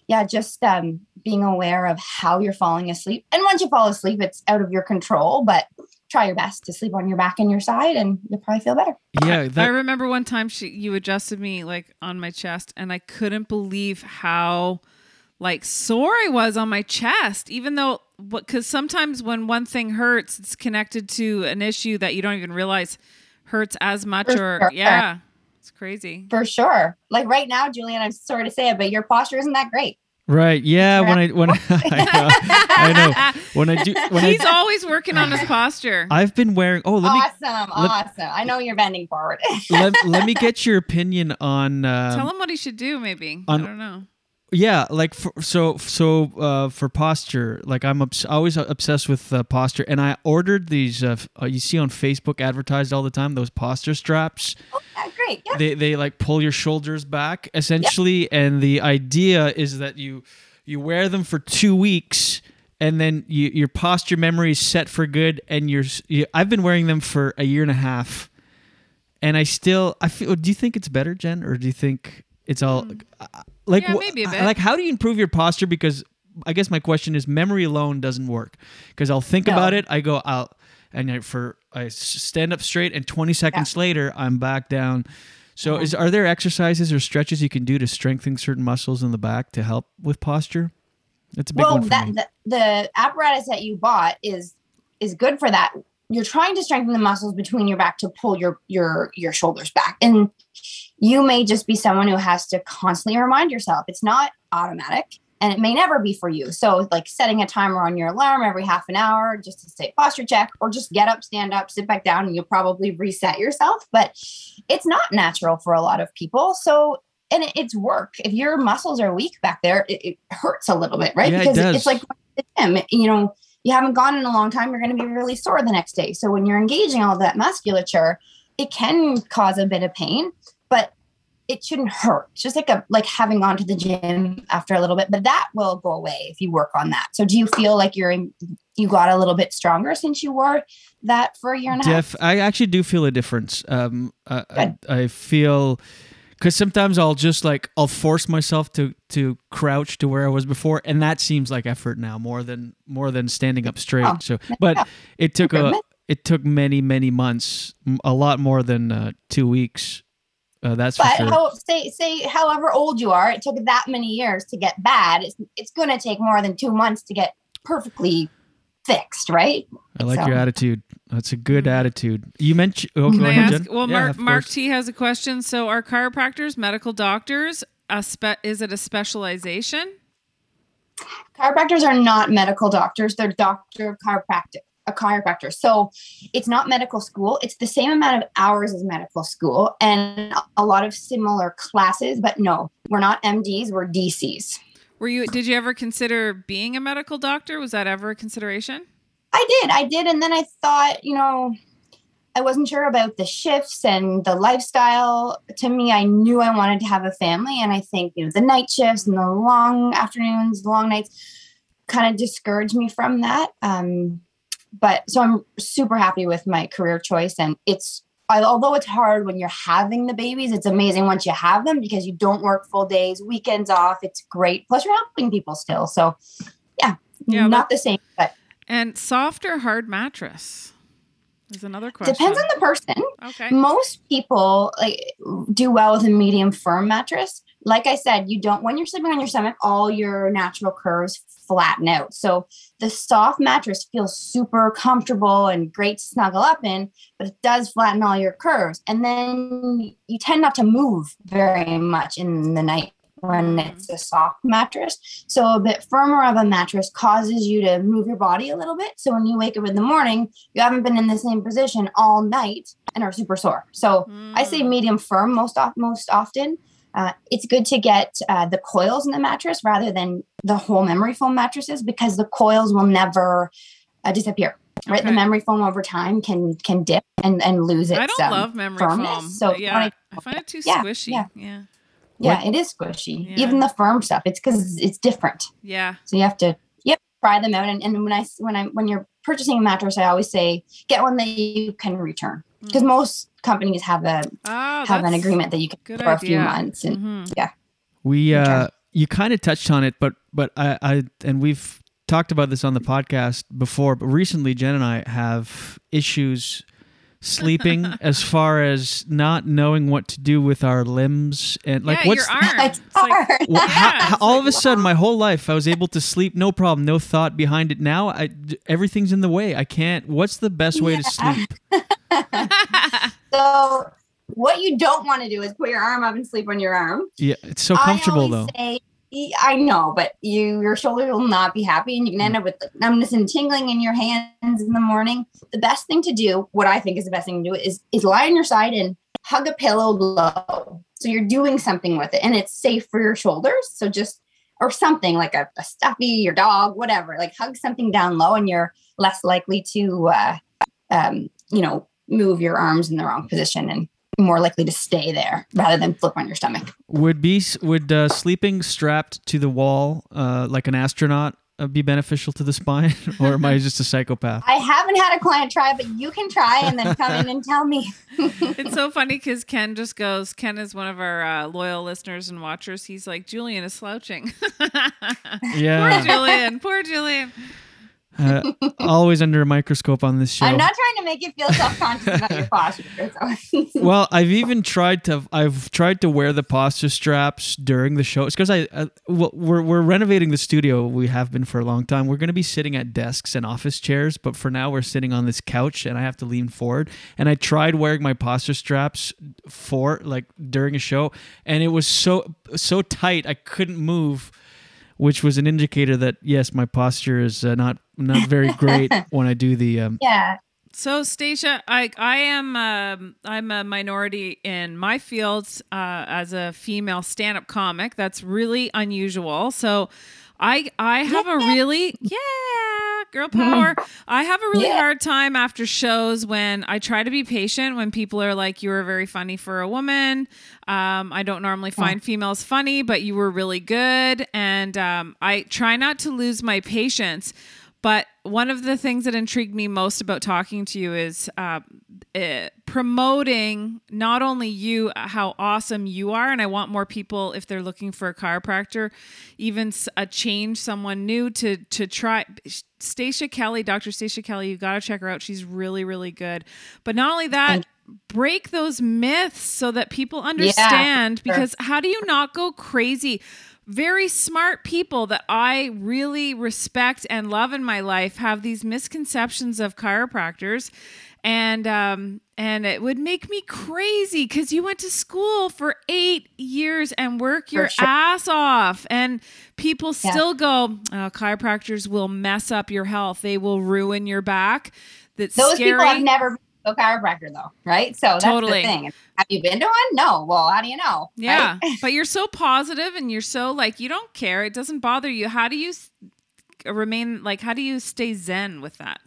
yeah, just um, being aware of how you're falling asleep. And once you fall asleep, it's out of your control, but try your best to sleep on your back and your side and you'll probably feel better. Yeah, I remember one time she you adjusted me like on my chest, and I couldn't believe how like sore I was on my chest, even though what because sometimes when one thing hurts, it's connected to an issue that you don't even realize hurts as much For or sure. yeah. It's crazy. For sure. Like right now, Julien, I'm sorry to say it, but your posture isn't that great. Right. Yeah. When I when (laughs) I, know, I know when I do when He's I always working on his posture. I've been wearing. Oh, let me awesome. let- awesome. I know you're bending forward. let, let me (laughs) get your opinion on. Um, Tell him what he should do, maybe. on- I don't know. Yeah, like for, so so uh, for posture, like I'm obs- always obsessed with uh, posture, and I ordered these. Uh, uh, you see on Facebook advertised all the time those posture straps. Yeah, great. Yeah. They they like pull your shoulders back essentially, and the idea is that you you wear them for two weeks, and then you, your posture memory is set for good. And you're you, I've been wearing them for a year and a half, and I still I feel. Do you think it's better, Jen, or do you think it's all uh, like Yeah, maybe like how do you improve your posture? Because I guess my question is memory alone doesn't work because I'll think No. about it, I go out, and I, for I stand up straight, and 20 seconds later I'm back down. So, Uh-huh. is are there exercises or stretches you can do to strengthen certain muscles in the back to help with posture? That's a big well, one me. the, the apparatus that you bought is is good for that. You're trying to strengthen the muscles between your back to pull your your your shoulders back, and you may just be someone who has to constantly remind yourself. It's not automatic. and it may never be for you. So, like setting a timer on your alarm every half an hour just to say posture check, or just get up, stand up, sit back down, and you'll probably reset yourself. But it's not natural for a lot of people. So, and it, it's work. If your muscles are weak back there, it, it hurts a little bit, right? Yeah, it because does. it's like the gym, you know, you haven't gone in a long time, you're going to be really sore the next day. So, when you're engaging all that musculature, it can cause a bit of pain, but it shouldn't hurt. It's just like a like having gone to the gym after a little bit, but that will go away if you work on that. So do you feel like you're in, you got a little bit stronger since you wore that for a year and a half? Def, I actually do feel a difference. Um, I, I, I feel because sometimes I'll just like I'll force myself to to crouch to where I was before, and that seems like effort now more than more than standing up straight. Oh, so, but yeah. it took a it took many many months, a lot more than uh, two weeks. Uh, that's But for sure. how, say say however old you are, it took that many years to get bad. It's it's going to take more than two months to get perfectly fixed, right? I like So- your attitude. That's a good mm-hmm. attitude. You mentioned. Oh, go Can I ahead, ask? Jen. Well, Yeah, Mark, Mark. T has a question. So, are chiropractors medical doctors? A spe- is it a specialization? chiropractors are not medical doctors they're doctor of chiropractic a chiropractor so it's not medical school it's the same amount of hours as medical school and a lot of similar classes but no we're not mds we're dcs Were you? Did you ever consider being a medical doctor? Was that ever a consideration? i did i did and then i thought you know i wasn't sure about the shifts and the lifestyle to me i knew i wanted to have a family and i think you know the night shifts and the long afternoons the long nights kind of discouraged me from that um but so i'm super happy with my career choice and it's I- although it's hard when you're having the babies it's amazing once you have them because you don't work full days weekends off it's great plus you're helping people still so yeah, Yeah, not the same but And soft or hard mattress is another question. Depends on the person. Okay. Most people like do well with a medium firm mattress. Like I said, you don't when you're sleeping on your stomach, all your natural curves flatten out. So the soft mattress feels super comfortable and great to snuggle up in, but it does flatten all your curves. And then you tend not to move very much in the night when it's a soft mattress. So a bit firmer of a mattress causes you to move your body a little bit. So when you wake up in the morning, you haven't been in the same position all night and are super sore. So I say hmm. medium firm most of, most often. Uh, it's good to get uh, the coils in the mattress rather than the whole memory foam mattresses because the coils will never uh, disappear. Right, the memory foam over time can can dip and and lose its. I don't um, love memory firmness. foam. So yeah, wanna- I find it too Yeah, squishy. yeah. Yeah. yeah, it is squishy. Even the firm stuff, it's because it's different. Yeah. So you have to you have to try them out. And, and when I when I when you're purchasing a mattress, I always say get one that you can return because most companies have a Oh, have an agreement that you can good for a few months. And Mhm. yeah, We uh you kind of touched on it, but but I, I and we've talked about this on the podcast before, but recently Jen and I have issues sleeping (laughs) as far as not knowing what to do with our limbs and like yeah, what's your arm. it's hard. Wha- how- how- all of a sudden my whole life I was able to sleep no problem, no thought behind it. Now I d- everything's in the way. I can't. What's the best way to sleep? (laughs) (laughs) So what you don't want to do is put your arm up and sleep on your arm. Yeah, it's so comfortable I though. Say, "E- I know, but you your shoulder will not be happy, and you can end up with numbness and tingling in your hands in the morning. The best thing to do, what I think is the best thing to do, is is lie on your side and hug a pillow low. So you're doing something with it, and it's safe for your shoulders. So just or something like a, a stuffy, your dog, whatever. Like hug something down low, and you're less likely to, uh, um, you know, move your arms in the wrong position and more likely to stay there rather than flip on your stomach. Would be would uh, sleeping strapped to the wall uh, like an astronaut uh, be beneficial to the spine, (laughs) or am I just a psychopath? I haven't had a client try, but you can try and then come in and tell me. (laughs) it's so funny because Ken just goes. Ken is one of our uh, loyal listeners and watchers. He's like, Julien is slouching. (laughs) Yeah. Poor Julien. Poor Julien. Uh, always under a microscope on this show. I'm not trying to make you feel self-conscious about your (laughs) posture. (laughs) well, I've even tried to. I've tried to wear the posture straps during the show. It's because I. Uh, well, we're we're renovating the studio. We have been for a long time. We're going to be sitting at desks and office chairs, but for now we're sitting on this couch, and I have to lean forward. And I tried wearing my posture straps for like during a show, and it was so so tight I couldn't move which was an indicator that yes, my posture is uh, not not very (laughs) great when I do the. Um, Yeah. So, Stacia, I I am um, I'm a minority in my fields uh, as a female stand-up comic. That's really unusual. So, I I have a really yeah girl (laughs) power. I have a really Yeah. hard time after shows when I try to be patient when people are like, "You were very funny for a woman." Um, I don't normally find females funny, but you were really good, and um, I try not to lose my patience. But one of the things that intrigued me most about talking to you is uh, uh, promoting not only you, uh, how awesome you are, and I want more people, if they're looking for a chiropractor, even a change, someone new to to try. Stacia Kelly, Dr. Stacia Kelly, you got to check her out. She's really, really good. But not only that, break those myths so that people understand. sure. Because how do you not go crazy? Very smart people that I really respect and love in my life have these misconceptions of chiropractors. And um, and it would make me crazy because you went to school for eight years and work your sure. ass off, and people Yeah. still go, oh, chiropractors will mess up your health. They will ruin your back. That's Those scary. people have never a chiropractor though, right? So that's Totally. the thing. Have you been to one? No. Well, how do you know? Yeah, right? (laughs) but you're so positive and you're so like you don't care. It doesn't bother you. How do you remain like? How do you stay zen with that?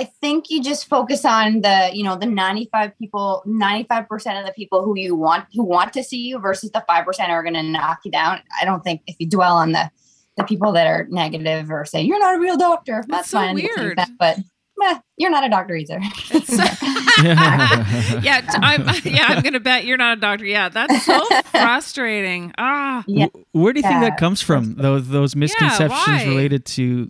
I think you just focus on the, you know, the 95 people, 95% of the people who you want who want to see you versus the 5% are going to knock you down. I don't think if you dwell on the the people that are negative or say you're not a real doctor, that's, so fine. to weird. that, but eh, you're not a doctor either. (laughs) (laughs) yeah, t- I'm, yeah, I'm gonna bet you're not a doctor. Yeah, that's so (laughs) frustrating. Ah, Yeah. Where do you think Yeah. that comes from? Those those misconceptions why? related to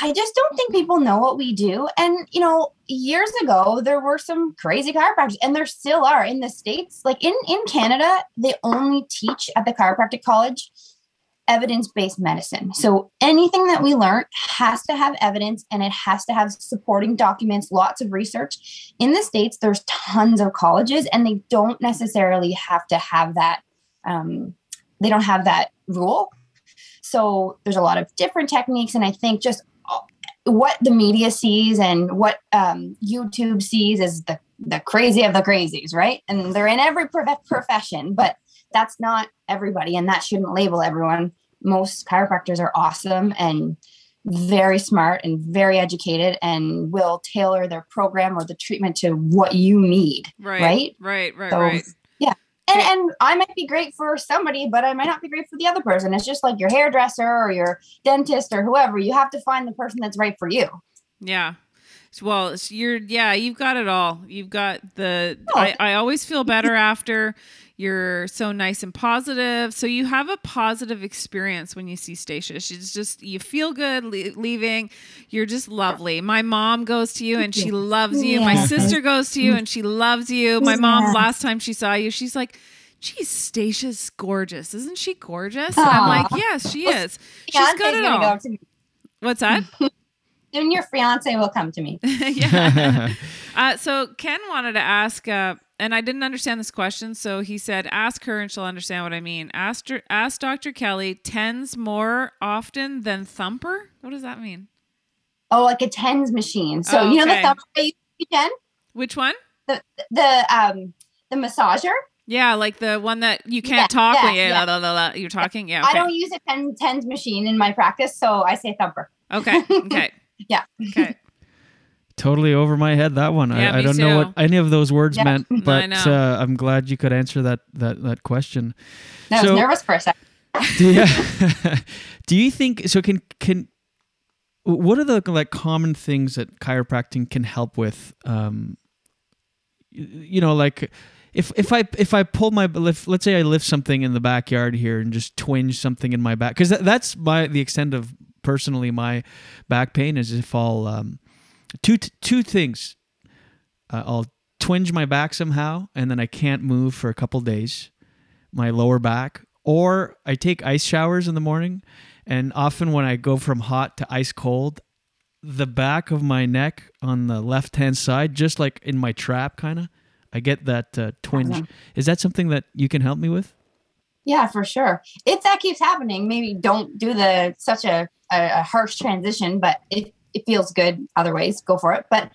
I just don't think people know what we do. And, you know, years ago, there were some crazy chiropractors, and there still are in the States. Like in, in Canada, they only teach at the chiropractic college evidence based medicine. So anything that we learn has to have evidence and it has to have supporting documents, lots of research. In the States, there's tons of colleges, and they don't necessarily have to have that. Um, they don't have that rule. So there's a lot of different techniques, and I think just what the media sees and what um, YouTube sees is the the crazy of the crazies, right? And they're in every prof- profession, but that's not everybody, and that shouldn't label everyone. Most chiropractors are awesome and very smart and very educated, and will tailor their program or the treatment to what you need, right, right? right, right, So, right. Yeah. And, and I might be great for somebody, but I might not be great for the other person. It's just like your hairdresser or your dentist or whoever. You have to find the person that's right for you. Yeah. Well, you're yeah, you've got it all. You've got the Oh. I, I always feel (laughs) better after you're so nice and positive. So you have a positive experience when you see Stacia. She's just you feel good le- leaving. You're just lovely. My mom goes to you and she loves you. My sister goes to you and she loves you. My Yeah. mom last time she saw you, she's like Geez, Stacia's gorgeous. Isn't she gorgeous? And I'm like, yes, she Well, is. She's Fiance's got all. go. What's that? (laughs) (laughs) Soon your fiance will come to me. (laughs) yeah. uh, so Ken wanted to ask, uh, and I didn't understand this question, so he said, "Ask her, and she'll understand what I mean." Ask, ask Dr. Kelly. TENS more often than thumper. What does that mean? Oh, like a TENS machine. So Oh, you know the okay. thumb I use, Jen? Which one? The the um the massager. Yeah, like the one that you can't Yeah, talk yeah, when you, yeah. la, la, la, you're talking. Yeah. I don't use a ten, TENS machine in my practice, so I say thumper. Okay. Okay. (laughs) Yeah. Okay. Totally over my head that one. Yeah, I, I don't know what any of those words Yeah. meant, (laughs) but know. uh, I'm glad you could answer that that that question. I was nervous for a second. do you, do you think so? Can can what are the like common things that chiropractic can help with? Um, y- you know, like if if I if I pull my lift, let's say I lift something in the backyard here and just twinge something in my back, because that, that's my the extent of personally my back pain is if I'll um, two two things. Uh, I'll twinge my back somehow, and then I can't move for a couple days, my lower back, or I take ice showers in the morning, and often when I go from hot to ice cold, the back of my neck on the left hand side, just like in my trap, kind of, I get that uh, twinge. Awesome. Is that something that you can help me with? Yeah, for sure. If that keeps happening, maybe don't do the such a, a, a harsh transition, but if it feels good other ways, go for it. But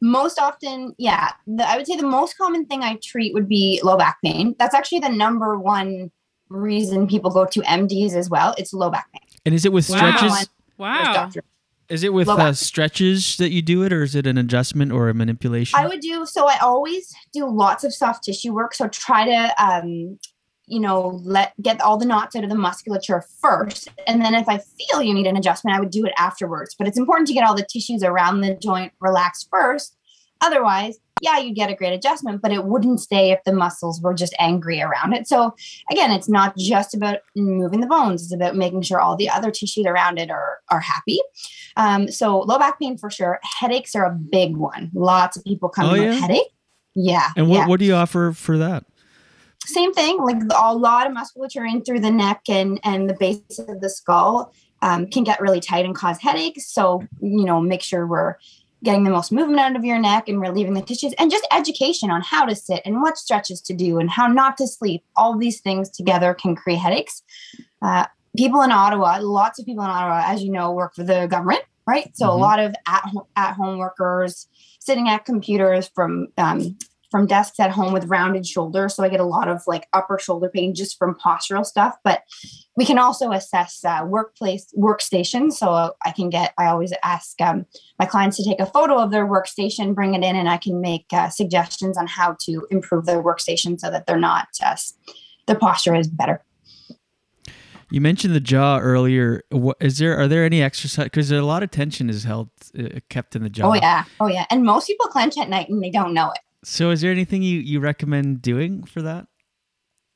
most often, yeah, the, I would say the most common thing I treat would be low back pain. That's actually the number one reason people go to MDs as well. It's low back pain. And is it with stretches? Wow. Is it with uh, stretches that you do it, or is it an adjustment or a manipulation? I would do so. I always do lots of soft tissue work. So try to, um, you know, let get all the knots out of the musculature first, and then if I feel you need an adjustment, I would do it afterwards. But it's important to get all the tissues around the joint relaxed first. Otherwise, yeah, you'd get a great adjustment, but it wouldn't stay if the muscles were just angry around it. So again, it's not just about moving the bones; it's about making sure all the other tissues around it are are happy. Um, so low back pain for sure. Headaches are a big one. Lots of people come Oh, in yeah? with headache. Yeah. and what yeah. what do you offer for that? Same thing, like a lot of musculature in through the neck and and the base of the skull um, can get really tight and cause headaches. So you know, make sure we're getting the most movement out of your neck and relieving the tissues, and just education on how to sit and what stretches to do and how not to sleep. All these things together can create headaches. Uh, people in Ottawa, lots of people in Ottawa, as you know, work for the government, right? So a Mhm. lot of at ho- at home workers sitting at computers from um, from desks at home with rounded shoulders. So I get a lot of like upper shoulder pain just from postural stuff. But we can also assess uh, workplace workstations. So I can get. I always ask um, my clients to take a photo of their workstation, bring it in, and I can make uh, suggestions on how to improve their workstation so that they're not uh, their posture is better. You mentioned the jaw earlier. What, is there are there any exercise because a lot of tension is held uh, kept in the jaw. Oh yeah, oh yeah. And most people clench at night and they don't know it. So is there anything you you recommend doing for that?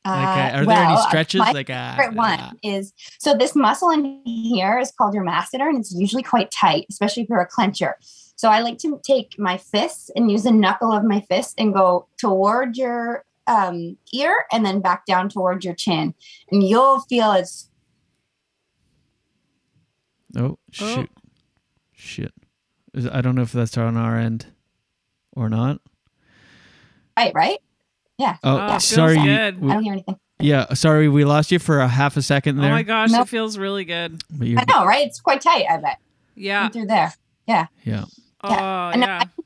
Like, uh, Uh, are there any stretches? My Like, uh, favorite one is so this muscle in here is called your masseter, and it's usually quite tight, especially if you're a clencher. So I like to take my fists and use the knuckle of my fist and go toward your um, ear and then back down toward your chin, and you'll feel it's Oh shoot, shit. I don't know if that's on our end or not. Right, right? Yeah. Oh, Yeah. sorry. good. I don't hear anything. yeah, sorry, we lost you for a half a second there. Oh my gosh, Nope. it feels really good. I know, right? It's quite tight. I bet. Yeah. Through there. Yeah. yeah. Oh And yeah. I-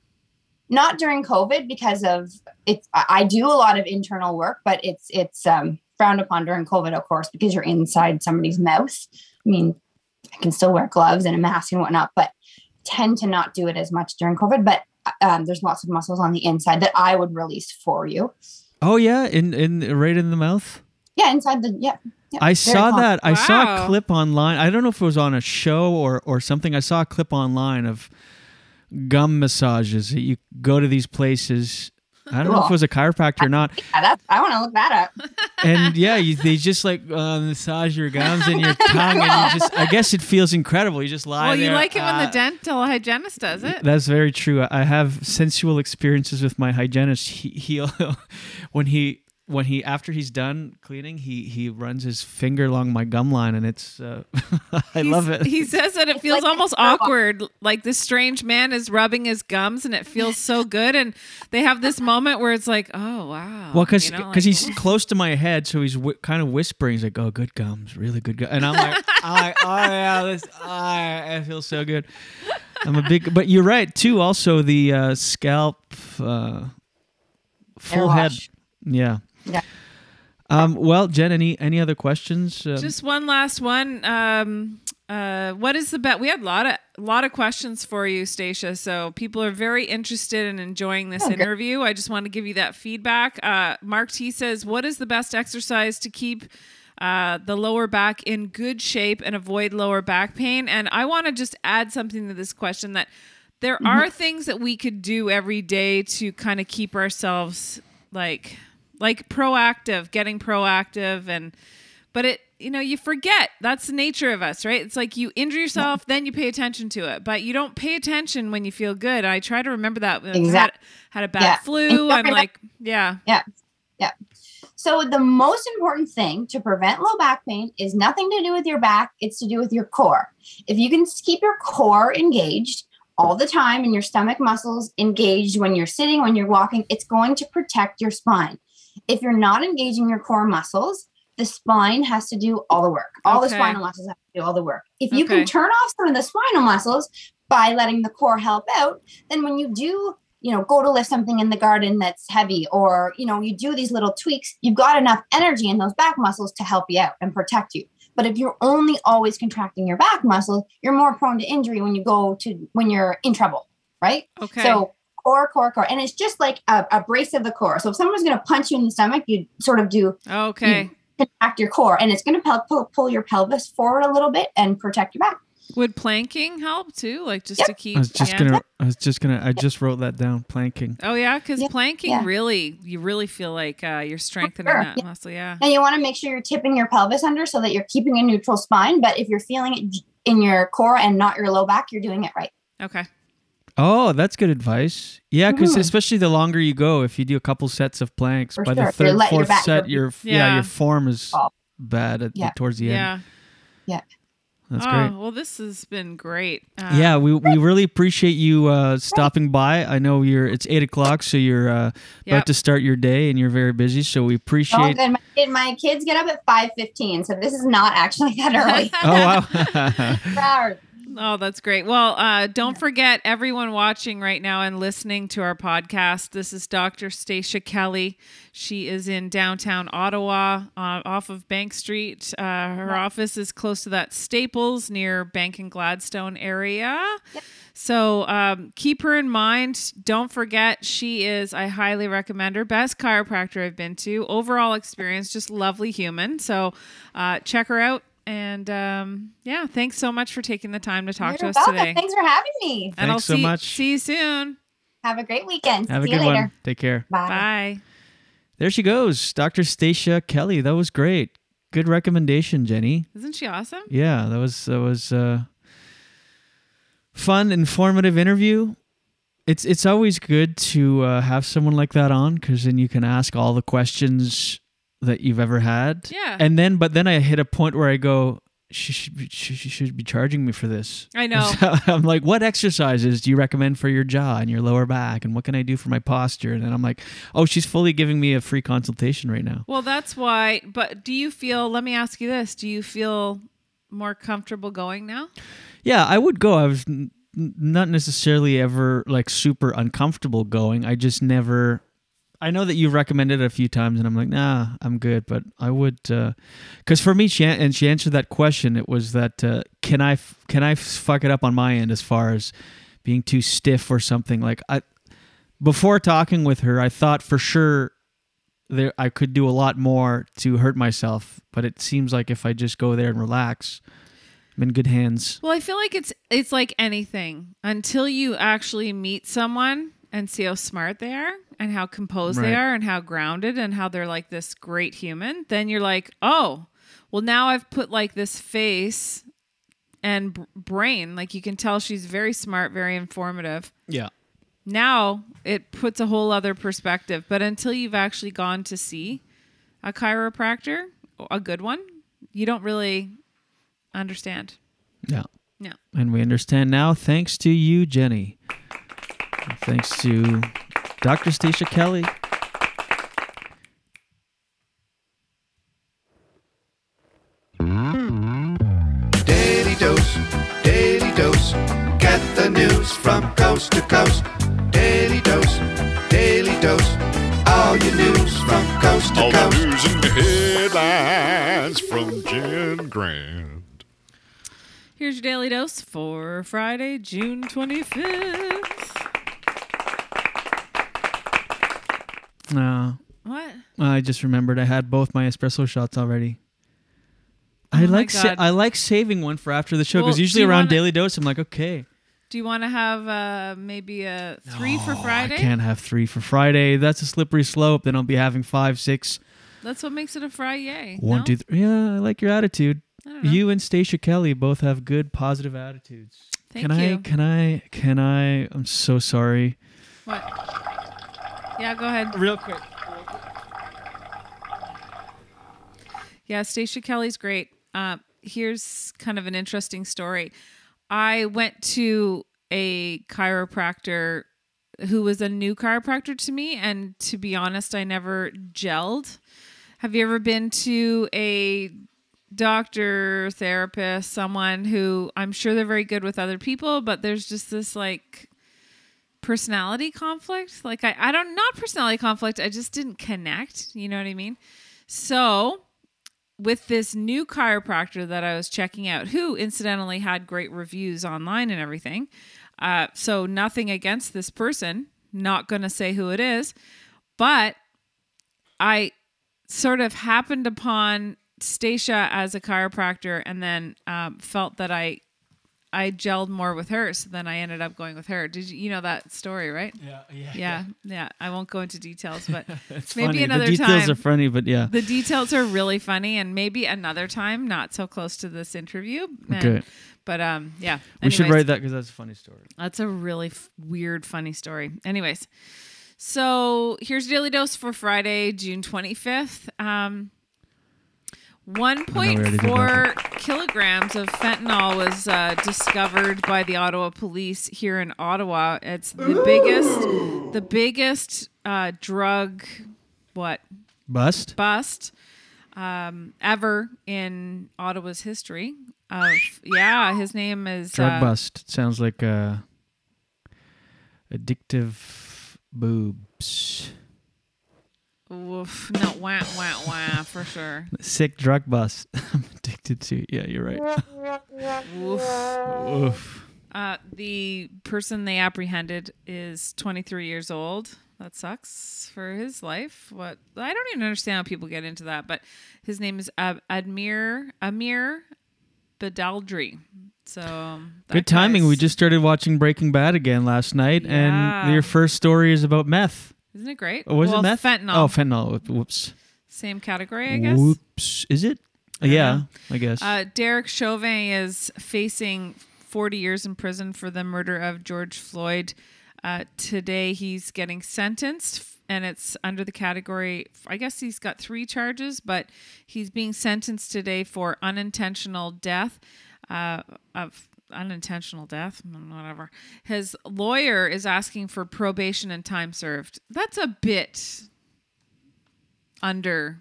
not during COVID because of it's. I I do a lot of internal work, but it's it's um, frowned upon during COVID, of course, because you're inside somebody's mouth. I mean, I can still wear gloves and a mask and whatnot, but tend to not do it as much during COVID. But um, there's lots of muscles on the inside that I would release for you. Oh yeah, in in right in the mouth. Yeah, inside the yeah. yeah, I saw calm. that. I saw a clip online. I don't know if it was on a show or or something. I saw a clip online of gum massages. that You go to these places. I don't know if it was a chiropractor or (laughs) not. Yeah, that's, I want to look that up. And yeah, you, they just like uh, massage your gums and your (laughs) tongue, and you just. I guess it feels incredible. You just lie Well, there. you like it when uh, the dental hygienist does it. That's very true. I have sensual experiences with my hygienist. He, he (laughs) when he when he after he's done cleaning, he he runs his finger along my gum line, and it's uh, (laughs) I love it. He says that it feels almost awkward, like this strange man is rubbing his gums, and it feels so good. And they have this moment where it's like, oh wow. Well, because You know, like, he's (laughs) close to my head, so he's w- kind of whispering. He's like, "Oh, good gums, really good gums," and I'm like, (laughs) I'm like, "Oh yeah, this, oh, it feels so good." I'm a big, but you're right too. Also, the uh, scalp, uh, full head, wash. yeah. Yeah. Um, well, Jen, any any other questions? Um, Just one last one. Um, uh, what is the bet? We had a lot of lot of questions for you, Stacia. So people are very interested in enjoying this good. interview. I just want to give you that feedback. Uh, Mark T says, "What is the best exercise to keep?" Uh, the lower back in good shape and avoid lower back pain. And I want to just add something to this question that there Mm-hmm. are things that we could do every day to kind of keep ourselves like like proactive, getting proactive and but it you know you forget that's the nature of us right it's like you injure yourself then you pay attention to it but you don't pay attention when you feel good i try to remember that when I've had, had a bad Yeah. Flu i'm like yeah Yeah. Yeah. So the most important thing to prevent low back pain is nothing to do with your back, it's to do with your core. If you can keep your core engaged all the time and your stomach muscles engaged when you're sitting, when you're walking, it's going to protect your spine. If you're not engaging your core muscles, the spine has to do all the work. All the spinal muscles have to do all the work. If you Okay. can turn off some of the spinal muscles by letting the core help out, then when you do, you know, go to lift something in the garden that's heavy or, you know, you do these little tweaks, you've got enough energy in those back muscles to help you out and protect you. But if you're only always contracting your back muscles, you're more prone to injury when you go to when you're in trouble, right? Okay. So core, core, core. And it's just like a, a brace of the core. So if someone's going to punch you in the stomach, you sort of do Okay. you contract your core and it's going to pel- pull, pull your pelvis forward a little bit and protect your back. Would planking help too? Like just to keep. I was just yeah. gonna. I was just gonna. I just wrote that down. Planking. Oh yeah, because planking yeah. really, you really feel like uh, you're strengthening sure, that yeah. muscle. Yeah. And you want to make sure you're tipping your pelvis under so that you're keeping a neutral spine. But if you're feeling it in your core and not your low back, you're doing it right. Okay. Oh, that's good advice. Yeah, because Mhm. especially the longer you go, if you do a couple sets of planks, For by sure. the third, let fourth back set, your yeah. Yeah. your form is bad at the, Yeah. towards the Yeah. end. Yeah. yeah, That's oh, great. well, this has been great. Uh, yeah, we, we really appreciate you uh, stopping by. I know you're it's eight o'clock, so you're uh, Yep. about to start your day, and you're very busy. So we appreciate. Oh, appreciate. good. My, kid- my kids get up at 5.15, so this is not actually that early. (laughs) oh wow! (laughs) Oh, that's great. Well, uh, don't forget everyone watching right now and listening to our podcast. This is Dr. Stacia Kelly. She is in downtown Ottawa, uh, off of Bank Street. Uh, her office is close to that Staples near Bank and Gladstone area. So um, keep her in mind. Don't forget, she is, I highly recommend her, best chiropractor I've been to. Overall experience, just lovely human. So uh, check her out. And um, yeah, thanks so much for taking the time to talk to You're us welcome. today. Thanks for having me. And I'll Thanks so see, much. see you soon. Have a great weekend. Have a See you good later. one. Take care. Bye. Bye. There she goes, Dr. Stacia Kelly. That was great. Good recommendation, Jenny. Isn't she awesome? Yeah, that was that was uh, fun, informative interview. It's it's always good to uh, have someone like that on because then you can ask all the questions that you've ever had. Yeah. And then, but then I hit a point where I go, she should be, she, should be charging me for this. I (laughs) know. So I'm like, what exercises do you recommend for your jaw and your lower back, and what can I do for my posture? And then I'm like, oh, she's fully giving me a free consultation right now. Well, that's why. But do you feel, let me ask you this do you feel more comfortable going now? Yeah, I would go. I was n- not necessarily ever like super uncomfortable going. I just never. I know that you've recommended it a few times, and I'm like, nah, I'm good. But I would, because for me, she an- and she answered that question. It was that uh, can I f- can I fuck it up on my end as far as being too stiff or something like I. Before talking with her, I thought for sure there I could do a lot more to hurt myself, but it seems like if I just go there and relax, I'm in good hands. Well, I feel like it's it's like anything until you actually meet someone and see how smart they are and how composed they are and how grounded and how they're like this great human, then you're like, "Oh, well now I've put like this face and b- brain, like you can tell she's very smart, very informative." Yeah. Now it puts a whole other perspective, but until you've actually gone to see a chiropractor, a good one, you don't really understand. Yeah. Yeah. And we understand now thanks to you, Jenny. And thanks to Dr. Stacia Kelly. Daily dose, daily dose. Get the news from coast to coast. Daily dose, daily dose. All your news from coast to All coast. the news and headlines from Jen Grant. Here's your daily dose for Friday, June 25th. No. What? I just remembered I had both my espresso shots already. I Oh my like sa- God. I like saving one for after the show Well, because do usually you around wanna- daily dose I'm like okay Do you want to have uh, maybe a three for Friday? I can't have three for Friday that's a slippery slope then I'll be having five six That's what makes it a Friday. one no? two three yeah I like your attitude don't know. you and Stacia Kelly both have good positive attitudes Thank can you. I can I can I I'm so sorry What? Yeah, go ahead. Real quick. Yeah, Stacia Kelly's great. Uh, here's kind of an interesting story. I went to a chiropractor who was a new chiropractor to me, and to be honest, I never gelled. Have you ever been to a doctor, therapist, someone who I'm sure they're very good with other people, but there's just this like personality conflict? Like I, I don't not personality conflict. I just didn't connect. You know what I mean? So with this new chiropractor that I was checking out, who incidentally had great reviews online and everything. Uh, so nothing against this person, not going to say who it is, but I sort of happened upon Stacia as a chiropractor and then um, felt that I I gelled more with her, so then I ended up going with her. Did you you know that story, right? Yeah, yeah, yeah, yeah. I won't go into details, but (laughs) maybe funny. another the details time. are funny, but yeah. The details are really funny, and maybe another time, not so close to this interview. And- Okay. But um, yeah. we should Anyways. write that because that's a funny story. That's a really f- weird, funny story. Anyways, so here's Daily Dose for Friday, June 25th. Um, already did 1.4 kilograms of fentanyl was uh, discovered by the Ottawa police here in Ottawa. It's the biggest, the biggest uh, drug, what Bust. bust um, ever in Ottawa's history. Of yeah, his name is Drug uh, bust. Sounds like uh, addictive boobs. Oof, no, wah, wah, wah, for sure. Sick drug bust. (laughs) I'm addicted to. Yeah, you're right. Woof. Woof. Uh, the person they apprehended is 23 years old. That sucks for his life. What I don't even understand how people get into that, but his name is Ab- Admir Amir Badaldri. So Good timing. guy's- We just started watching Breaking Bad again last night, Yeah. and your first story is about meth. Isn't it great? Oh, was well, it meth? Fentanyl. Oh, fentanyl. Whoops. Same category, I guess. Whoops. Is it? I yeah, know. I guess. Uh, Derek Chauvin is facing 40 years in prison for the murder of George Floyd. Uh, today he's getting sentenced, and it's under the category. I guess he's got three charges, but he's being sentenced today for unintentional death uh, of unintentional death, mm, whatever. His lawyer is asking for probation and time served. That's a bit under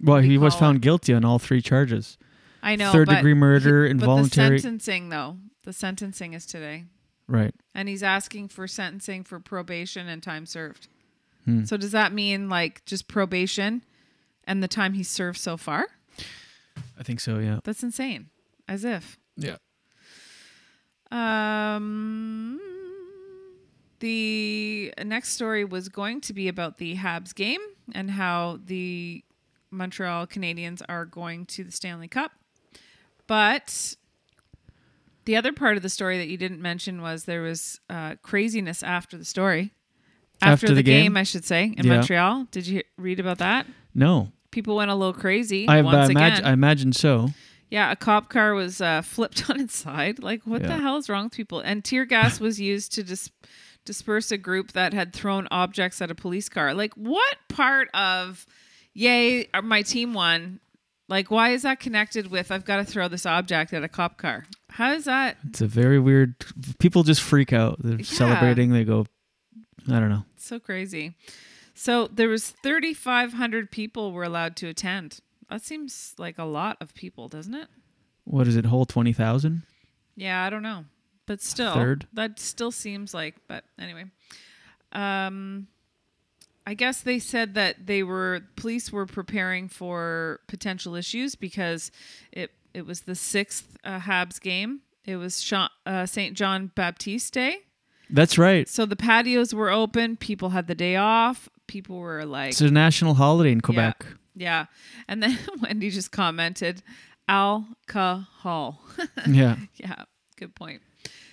well, he was call found guilty on all three charges. I know. Third degree murder, he- involuntary. But the sentencing, though, the sentencing is today, Right. and he's asking for sentencing for probation and time served. Hmm. So does that mean like just probation and the time he served so far? I think so. Yeah. That's insane. As if. Yeah. Um, the next story was going to be about the Habs game and how the Montreal Canadiens are going to the Stanley Cup. But the other part of the story that you didn't mention was there was uh, craziness after the story. After, After the, game, game? I should say, in Yeah. Montreal. Did you read about that? No. People went a little crazy I, once I imagine. again. I imagine so. Yeah, a cop car was uh, (laughs) flipped on its side. Like, what the hell is wrong with people? And tear gas was used to dis- disperse a group that had thrown objects at a police car. Like, what part of, yay, uh, my team won? Like, why is that connected with I've got to throw this object at a cop car? How is that? It's a very weird. People just freak out. They're Yeah. celebrating. They go. I don't know. So crazy. So there was 3,500 people were allowed to attend. That seems like a lot of people, doesn't it? What is it? Whole twenty thousand. Yeah, I don't know. But still, third? that still seems like, but anyway. Um, I guess they said that they were, police were preparing for potential issues because it, it was the sixth uh, Habs game. It was uh, St. John Baptiste Day. That's right. So the patios were open. People had the day off. People were like, It's a national holiday in Quebec. yeah. And then (laughs) Wendy just commented, alcohol. (laughs) Yeah. yeah. Good point.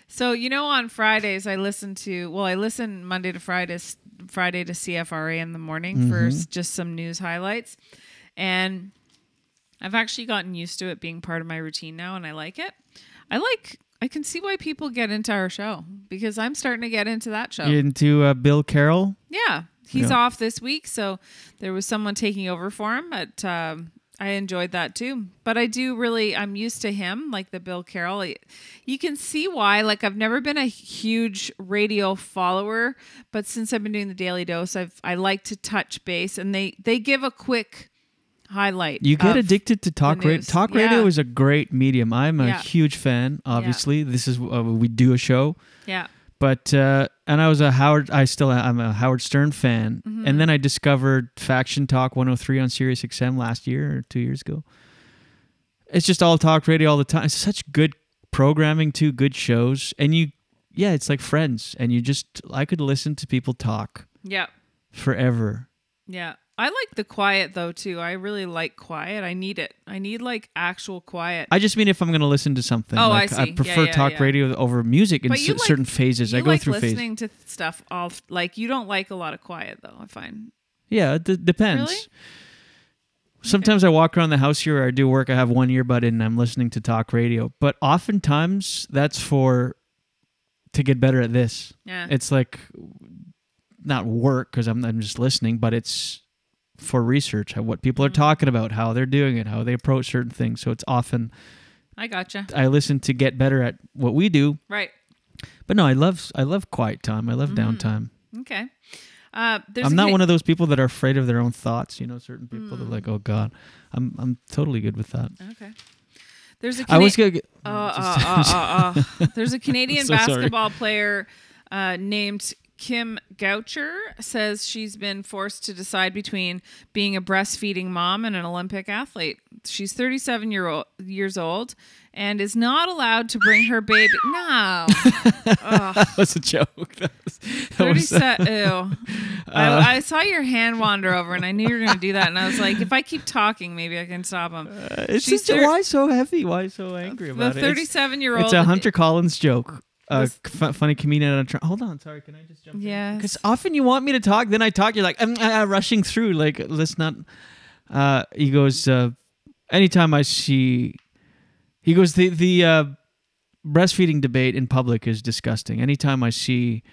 So, you know, on Fridays, I listen to, well, I listen Monday to Fridays, Friday to CFRA in the morning for Mhm. s- just some news highlights. And I've actually gotten used to it being part of my routine now, and I like it. I like, I can see why people get into our show because I'm starting to get into that show. Into uh, Bill Carroll? Yeah, he's Yeah. off this week, so there was someone taking over for him. But um, I enjoyed that too. But I do really, I'm used to him, like the Bill Carroll. You can see why. Like I've never been a huge radio follower, but since I've been doing the Daily Dose, I've I like to touch base, and they they give a quick highlight. You get addicted to talk radio. Talk radio is a great medium. I'm a Yeah. huge fan. Obviously, this is uh, we do a show. Yeah. But uh, and I was a Howard. I still I'm a Howard Stern fan. Mhm. And then I discovered Faction Talk 103 on Sirius XM last year or two years ago. It's just all talk radio all the time. It's such good programming too, good shows, and you, yeah, it's like friends, and you just I could listen to people talk Yeah. forever. Yeah. I like the quiet though too. I really like quiet. I need it. I need like actual quiet. I just mean if I'm going to listen to something. Oh, I see. Yeah, prefer yeah, talk yeah. radio over music in cer- like- certain phases. I go like through phases. listening to stuff all like you don't like a lot of quiet though. I find. Yeah, it d- depends. Really? Sometimes I walk around the house here or I do work. I have one earbud in and I'm listening to talk radio. But oftentimes that's for to get better at this. Yeah. It's like not work because I'm, I'm just listening, but it's for research, how, what people are Mm-hmm. talking about, how they're doing it, how they approach certain things. So it's often I gotcha. I listen to get better at what we do. Right. But no, I love I love quiet time. I love downtime. Okay. Uh, I'm not Cana- one of those people that are afraid of their own thoughts. You know, certain people that are Mm. like, oh God, I'm I'm totally good with that. Okay. There's a I was gonna get- uh, uh, uh, uh. (laughs) There's a Canadian So sorry. basketball player uh, named Kim Gaucher says she's been forced to decide between being a breastfeeding mom and an Olympic athlete. She's 37 year old, years old and is not allowed to bring her baby. No. (laughs) that was a joke. (laughs) That was, that was- 37. (laughs) Ew. Uh, I, I saw your hand wander over and I knew you were going to do that. And I was like, if I keep talking, maybe I can stop him. it's She's just, thir- why so heavy? Why so angry The about it? It's- 37-year-old It's a Hunter Collins joke. A funny comedian. on a tra- Hold on, sorry. Can I just jump? Yeah. Because often you want me to talk, then I talk. You're like, I'm uh, rushing through. Like, let's not. Uh, he goes. Uh, anytime I see, he goes. The the uh, breastfeeding debate in public is disgusting. Anytime I see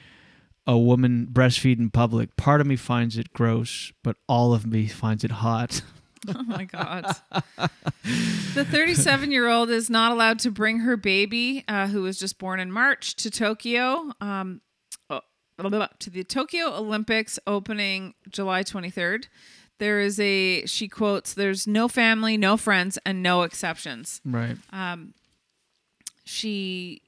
a woman breastfeed in public, part of me finds it gross, but all of me finds it hot. (laughs) (laughs) Oh my god. the 37 year old is not allowed to bring her baby, uh, who was just born in March, to Tokyo. Um, blah, to the Tokyo Olympics opening July 23rd. There is a, she quotes, there's no family, no friends, and no exceptions. Right. Um, she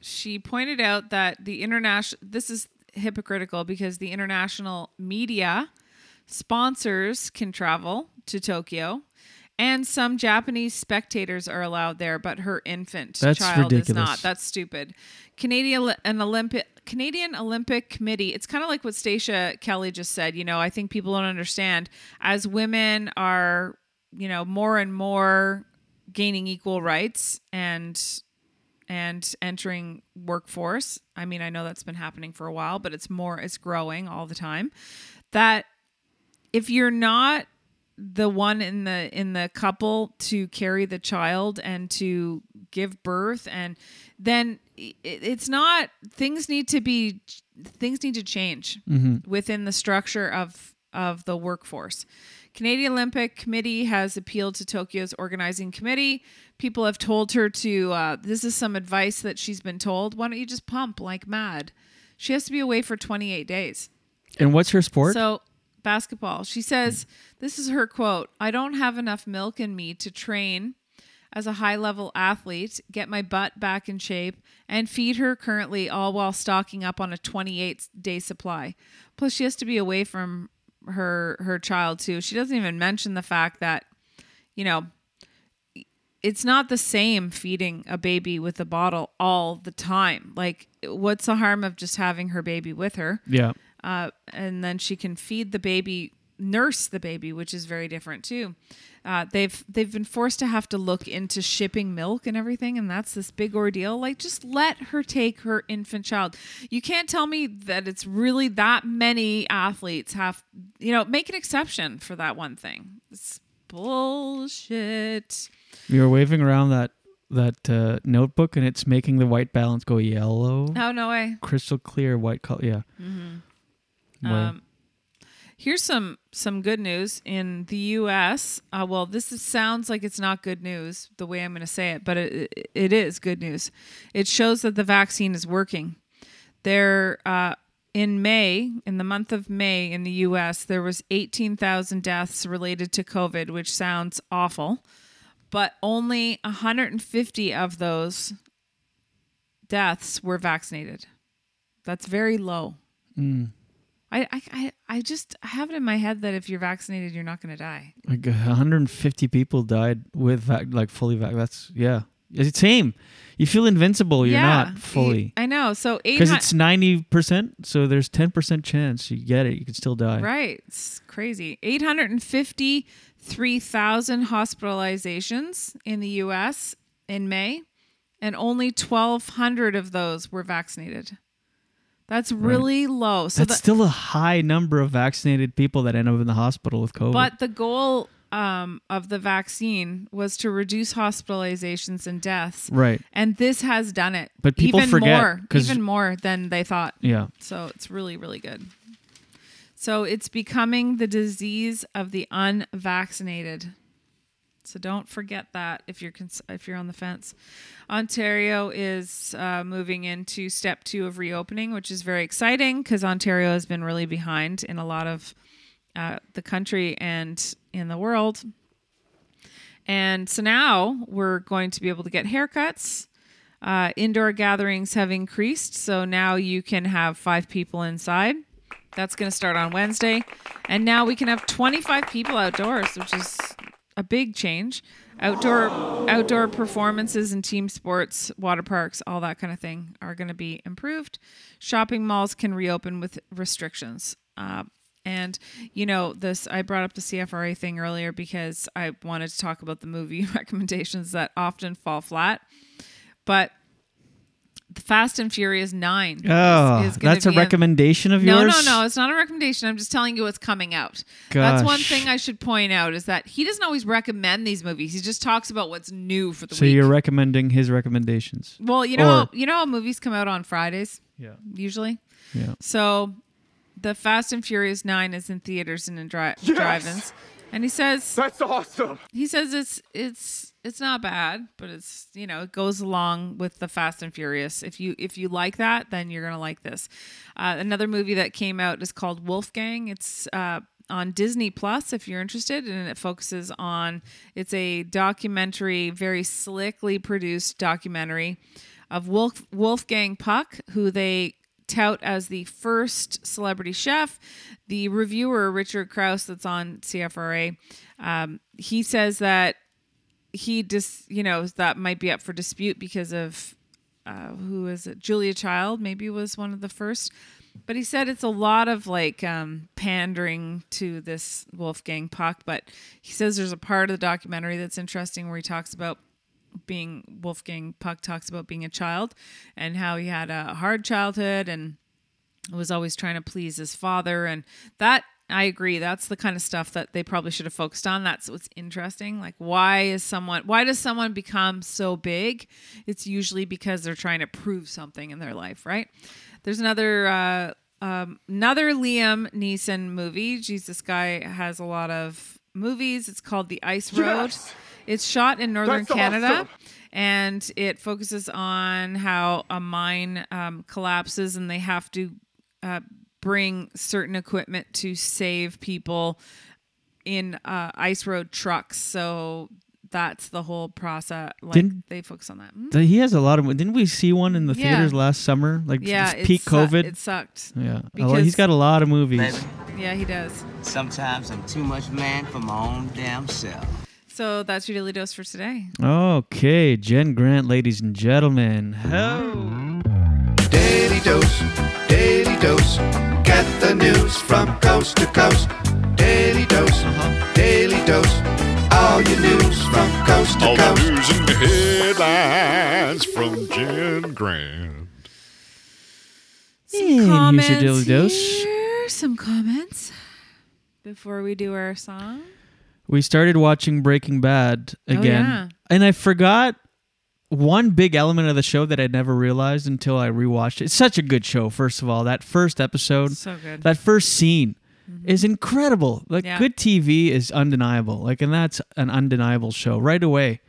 she pointed out that the international this is hypocritical because the international media sponsors can travel to Tokyo and some Japanese spectators are allowed there but her infant That's child is not that's stupid Canadian an Olympic Canadian Olympic Committee it's kind of like what Stacia Kelly just said you know I think people don't understand as women are you know more and more gaining equal rights and and entering workforce. I mean, I know that's been happening for a while, but it's more it's growing all the time. That if you're not the one in the in the couple to carry the child and to give birth and then it, it's not things need to be things need to change Mhm. within the structure of of the workforce. Canadian Olympic Committee has appealed to Tokyo's organizing committee. People have told her to. Uh, this is some advice that she's been told. Why don't you just pump like mad? She has to be away for 28 days. And what's her sport? So basketball. She says this is her quote. I don't have enough milk in me to train as a high level athlete, get my butt back in shape, and feed her currently, all while stocking up on a 28 day supply. Plus, she has to be away from her her child too. She doesn't even mention the fact that, you know, it's not the same feeding a baby with a bottle all the time. Like, what's the harm of just having her baby with her? Yeah. Uh, and then she can feed the baby, nurse the baby, which is very different too. Uh, they've they've been forced to have to look into shipping milk and everything, and that's this big ordeal. Like, just let her take her infant child. You can't tell me that it's really that many athletes have. You know, make an exception for that one thing. It's bullshit. You were waving around that that uh, notebook, and it's making the white balance go yellow. Oh no way. Crystal clear white color. Yeah. Mhm. Um, here's some some good news in the U.S. Uh, well, this is, sounds like it's not good news the way I'm going to say it, but it, it is good news. It shows that the vaccine is working. There, uh, in May, in the month of May in the US, there was 18,000 deaths related to COVID, which sounds awful, but only 150 of those deaths were vaccinated. That's very low. Mm. I, I, I, I just have it in my head that if you're vaccinated, you're not going to die. Like uh, 150 people died with vac- like fully vac. That's yeah. It's the same. You feel invincible. You're Yeah, not fully. I know. So Because it's 90 percent, so there's 10 percent chance you get it. You could still die. Right. It's crazy. 853,000 hospitalizations in the US in May, and only 1,200 of those were vaccinated. That's really low. So That's the- still a high number of vaccinated people that end up in the hospital with COVID. But the goal um, of the vaccine was to reduce hospitalizations and deaths. Right. And this has done it. But people even forget, more, even more than they thought. Yeah. So it's really, really good. So it's becoming the disease of the unvaccinated. So don't forget that if you're cons- if you're on the fence. Ontario is uh, moving into step two of reopening, which is very exciting because Ontario has been really behind in a lot of uh, the country and in the world. And so now we're going to be able to get haircuts. Uh, indoor gatherings have increased, so now you can have five people inside. That's going to start on Wednesday. And now we can have 25 people outdoors, which is a big change. Outdoor outdoor performances and team sports, water parks, all that kind of thing are going to be improved. Shopping malls can reopen with restrictions. Uh, and you know this, I brought up the CFRA thing earlier because I wanted to talk about the movie (laughs) recommendations that often fall flat. But Fast and Furious Nine. Oh, is gonna that's a recommendation of yours? No, no, no. It's not a recommendation. I'm just telling you what's coming out. Gosh. That's one thing I should point out is that he doesn't always recommend these movies. He just talks about what's new for the So week. you're recommending his recommendations. well, you know, Or- you know how movies come out on Fridays. Yeah. Usually. Yeah. So, the Fast and Furious Nine is in theaters and in dri- Yes! drive-ins, and he says That's awesome. he says it's it's it's not bad, but it's you know it goes along with the Fast and Furious. If you if you like that, then you're gonna like this. Uh, another movie that came out is called Wolfgang. It's uh, on Disney Plus if you're interested, and it focuses on it's a documentary, very slickly produced documentary of Wolf Wolfgang Puck, who they tout as the first celebrity chef. The reviewer, Richard Crouse, that's on CFRA, um, he says that he just, you know, that might be up for dispute because of uh, who is it? Julia Child, maybe was one of the first. But he said it's a lot of like um, pandering to this Wolfgang Puck. But he says there's a part of the documentary that's interesting where he talks about being Wolfgang Puck talks about being a child and how he had a hard childhood and was always trying to please his father and that I agree that's the kind of stuff that they probably should have focused on that's what's interesting like why is someone why does someone become so big it's usually because they're trying to prove something in their life right there's another uh um, another Liam Neeson movie. Jesus guy has a lot of movies. It's called The Ice Road. Yes! It's shot in northern That's Canada awesome. and it focuses on how a mine um, collapses and they have to uh, bring certain equipment to save people in uh, ice road trucks. So that's the whole process. Like Didn't- they focus on that. Hmm? He has a lot of. Didn't we see one in the Yeah. theaters last summer? Like Yeah, it's peak su- COVID. it sucked. Yeah, Because- lot- he's got a lot of movies. Yeah, he does. Sometimes I'm too much man for my own damn self. So that's your daily dose for today. Okay, Jen Grant, ladies and gentlemen. Hello. Daily dose, daily dose. Get the news from coast to coast. Daily dose, uh-huh. daily dose. All your news from coast to coast. All the news and the headlines from Jen Grant. Some And here's your comments daily dose. here. Some comments before we do our song. We started watching Breaking Bad Oh, again, yeah. and I forgot one big element of the show that I never realized until I rewatched it. It's such a good show. First of all, that first episode, So good. that first scene is incredible. Like Yeah. good TV is undeniable. Like, and that's an undeniable show right away.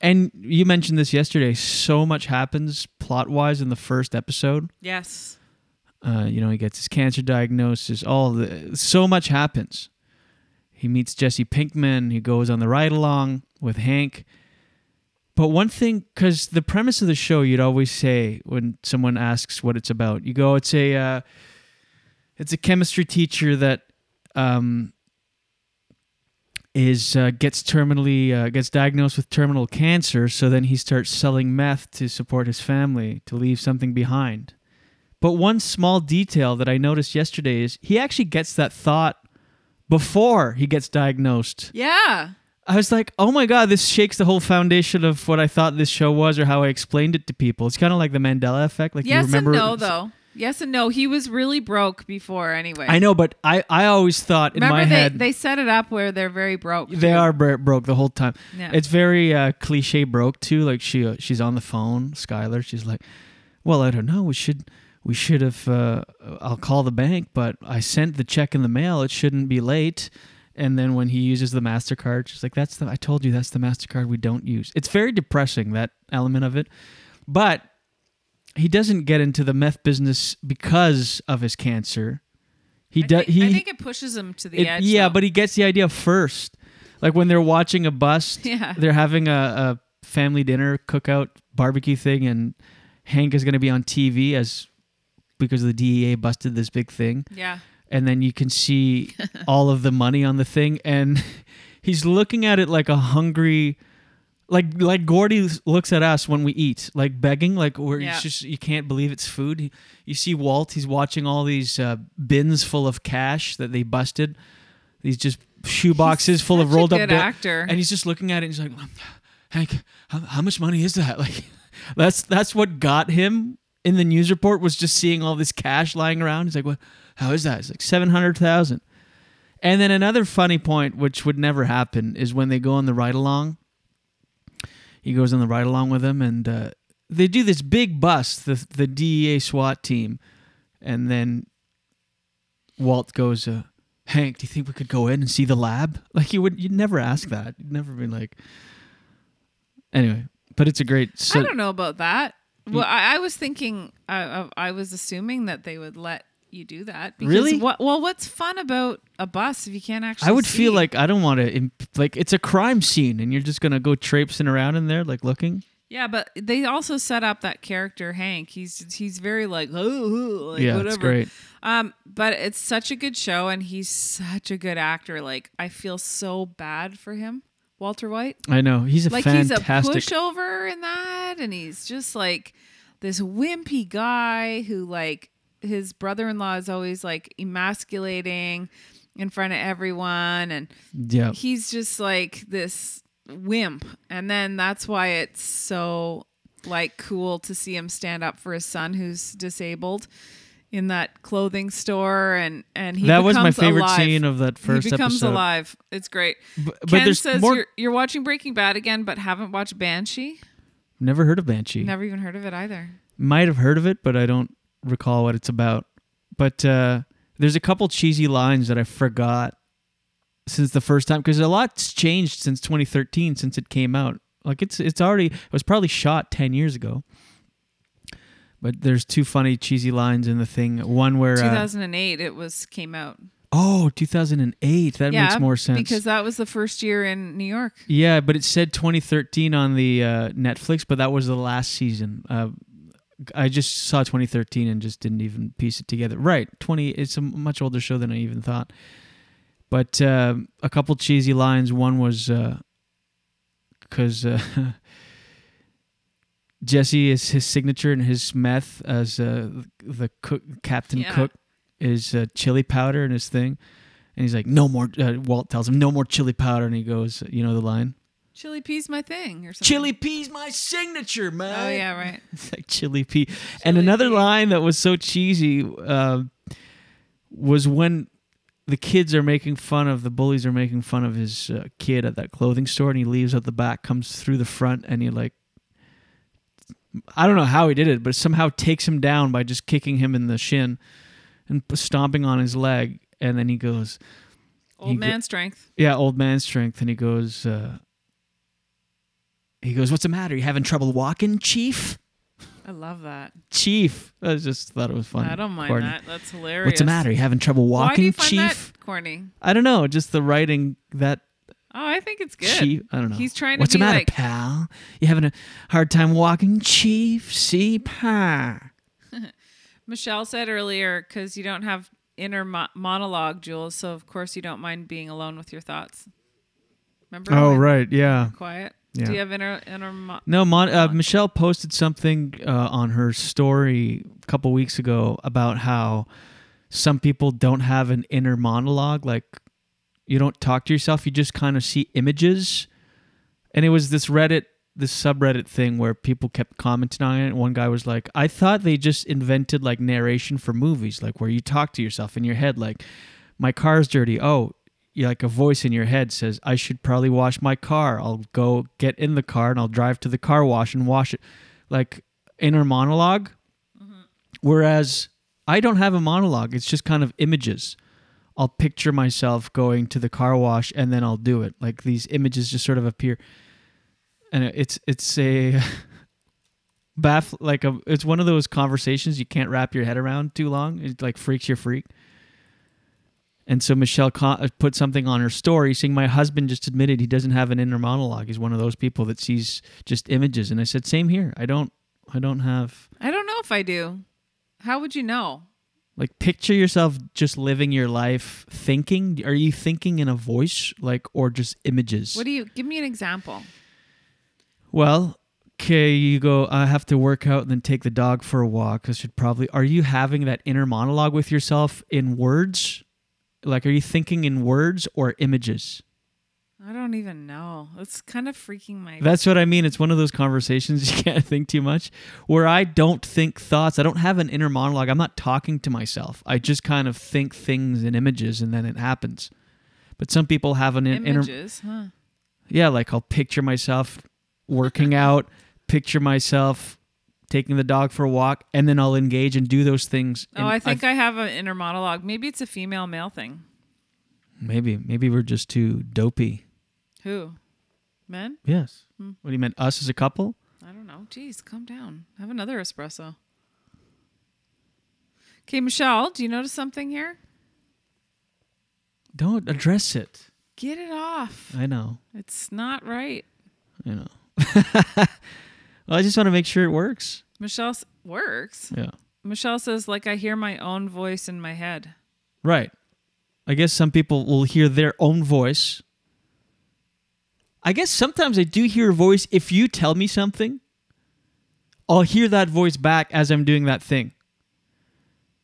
And you mentioned this yesterday. So much happens plot wise in the first episode. Yes. Uh, you know, he gets his cancer diagnosis. All the so much happens. He meets Jesse Pinkman. He goes on the ride along with Hank. But one thing, because the premise of the show, you'd always say when someone asks what it's about, you go, "It's a, uh, it's a chemistry teacher that um, is uh, gets terminally uh, gets diagnosed with terminal cancer. So then he starts selling meth to support his family to leave something behind." But one small detail that I noticed yesterday is he actually gets that thought before he gets diagnosed. Yeah. I was like, oh my God, this shakes the whole foundation of what I thought this show was or how I explained it to people. It's kind of like the Mandela effect. Like yes you remember and no, though. Yes and no. He was really broke before, anyway. I know, but I, I always thought in Remember my they, head they set it up where they're very broke. they too. are bro- broke the whole time. Yeah. It's very uh, cliche broke too. Like she uh, she's on the phone, Skyler. She's like, "Well, I don't know. We should we should have. Uh, I'll call the bank, but I sent the check in the mail. It shouldn't be late." And then when he uses the Mastercard, she's like, "That's the. I told you that's the Mastercard we don't use." It's very depressing that element of it, but he doesn't get into the meth business because of his cancer. He does. He I think it pushes him to the it- edge. yeah, though. but he gets the idea first. Like when they're watching a bust, (laughs) Yeah. they're having a, a family dinner cookout barbecue thing, and Hank is going to be on TV as because the DEA busted this big thing. Yeah. And then you can see (laughs) all of the money on the thing, and (laughs) he's looking at it like a hungry, like like Gordy looks at us when we eat, like begging, like where Yeah. it's just you can't believe it's food. He- You see Walt, he's watching all these uh, bins full of cash that they busted, these just shoe boxes full of rolled up bill- actor. and he's just looking at it. and He's like, Hank, how, how much money is that? (laughs) Like, that's that's what got him in the news report was just seeing all this cash lying around. He's like, what? How is that? It's like seven hundred thousand. And then another funny point, which would never happen, is when they go on the ride along. He goes on the ride along with him, and uh, they do this big bust, the the DEA SWAT team, and then Walt goes, uh, "Hank, do you think we could go in and see the lab?" (laughs) Like you would, you'd never ask that. You'd never be like. Anyway, but it's a great. So, I don't know about that. Well, I, I was thinking, I, was assuming that they would let you do that. Because Really? What, well, what's fun about a bus if you can't actually? I would see? feel like I don't want to. Like it's a crime scene, and you're just gonna go traipsing around in there, like looking. Yeah, but they also set up that character Hank. He's he's very like, oh, oh," like Yeah, it's great. Um, but it's such a good show, and he's such a good actor. Like I feel so bad for him, Walter White. I know he's a like fantastic. he's a pushover in that, and he's just like this wimpy guy who like his brother-in-law is always like emasculating in front of everyone, and Yeah. he's just like this wimp, and then that's why it's so like cool to see him stand up for his son who's disabled in that clothing store and and he That was my favorite alive. scene of that first episode. he becomes episode. alive it's great but Ken there's says more- you're, you're watching breaking bad again but haven't watched banshee Never heard of Banshee. never even heard of it either Might have heard of it, but I don't recall what it's about. But uh, there's a couple cheesy lines that I forgot since the first time because a lot's changed since 2013 since it came out. Like it's it's already it was probably shot 10 years ago. But there's two funny cheesy lines in the thing. One where uh, 2008 it was came out oh 2008 that yeah makes more sense because that was the first year in new york Yeah, but it said 2013 on the uh, Netflix, but that was the last season. Uh, I just saw 2013 and just didn't even piece it together. Right, 20. It's a much older show than I even thought. But uh, a couple cheesy lines. One was because uh, (laughs) Jesse is his signature and his meth as uh, the cook, Captain Yeah. Cook is uh, chili powder and his thing. And he's like, no more. Uh, Walt tells him, no more chili powder. And he goes, you know the line? chili peas my thing or something Chili peas, my signature, man. oh yeah right (laughs) It's like chili P. and another line that was so cheesy uh, was when the kids are making fun of the bullies are making fun of his uh, kid at that clothing store, and he leaves out the back, comes through the front, and he like. I don't know how he did it, but somehow takes him down by just kicking him in the shin and stomping on his leg, and then he goes, old he go- man strength yeah, old man strength. And he goes, uh, he goes, what's the matter? You having trouble walking, chief? I love that. Chief. I just thought it was funny. I don't mind corny. that. That's hilarious. What's the matter? You having trouble walking, Why do you find Chief? that corny? I don't know. Just the writing that Oh, I think it's good. Chief. I don't know. He's trying to What's be the matter, like, pal? You having a hard time walking, Chief? See, pa. (laughs) Michelle said earlier, because you don't have inner mo- monologue, Jules, so of course you don't mind being alone with your thoughts. Remember? Oh, right. Yeah. Quiet. Yeah. Do you have inner inner? Mo- No, Mon- uh, Michelle posted something uh, on her story a couple weeks ago about how some people don't have an inner monologue. Like, you don't talk to yourself, you just kind of see images. And it was this Reddit, this subreddit thing where people kept commenting on it. And one guy was like, I thought they just invented like narration for movies, like where you talk to yourself in your head, like, my car's dirty. Oh, you like a voice in your head says, I should probably wash my car. I'll go get in the car and I'll drive to the car wash and wash it. Like inner monolog mm-hmm. Whereas I don't have a monologue, it's just kind of images. I'll picture myself going to the car wash and then I'll do it. Like these images just sort of appear. And it's it's a (laughs) baff like a it's one of those conversations you can't wrap your head around too long. It like freaks your freak. And so Michelle uh, put something on her story saying, My husband just admitted he doesn't have an inner monologue. He's one of those people that sees just images. And I said, Same here. I don't I don't have I don't know if I do. How would you know? Like picture yourself just living your life thinking. Are you thinking in a voice like or just images? What do you give me an example? Well, okay, you go, I have to work out and then take the dog for a walk. I should probably are you having that inner monologue with yourself in words? Like are you thinking in words or images? I don't even know. It's kind of freaking my. That's what I mean. It's one of those conversations (laughs) you can't think too much. Where I don't think thoughts. I don't have an inner monologue. I'm not talking to myself. I just kind of think things and images and then it happens. But some people have an in- inner. images, huh? Yeah, like I'll picture myself working (laughs) out, picture myself taking the dog for a walk, and then I'll engage and do those things. Oh, I think I have an inner monologue. Maybe it's a female male thing. maybe maybe we're just too dopey. Who? Men? Yes. Hmm. What do you mean? Us as a couple? I don't know. Jeez, calm down. Have another espresso. Okay, Michelle, do you notice something here? Don't address it. Get it off. I know. It's not right. You know. (laughs) well, I just want to make sure it works. Michelle s- works. Yeah. Michelle says, like, I hear my own voice in my head. Right. I guess some people will hear their own voice. I guess sometimes I do hear a voice. If you tell me something, I'll hear that voice back as I'm doing that thing.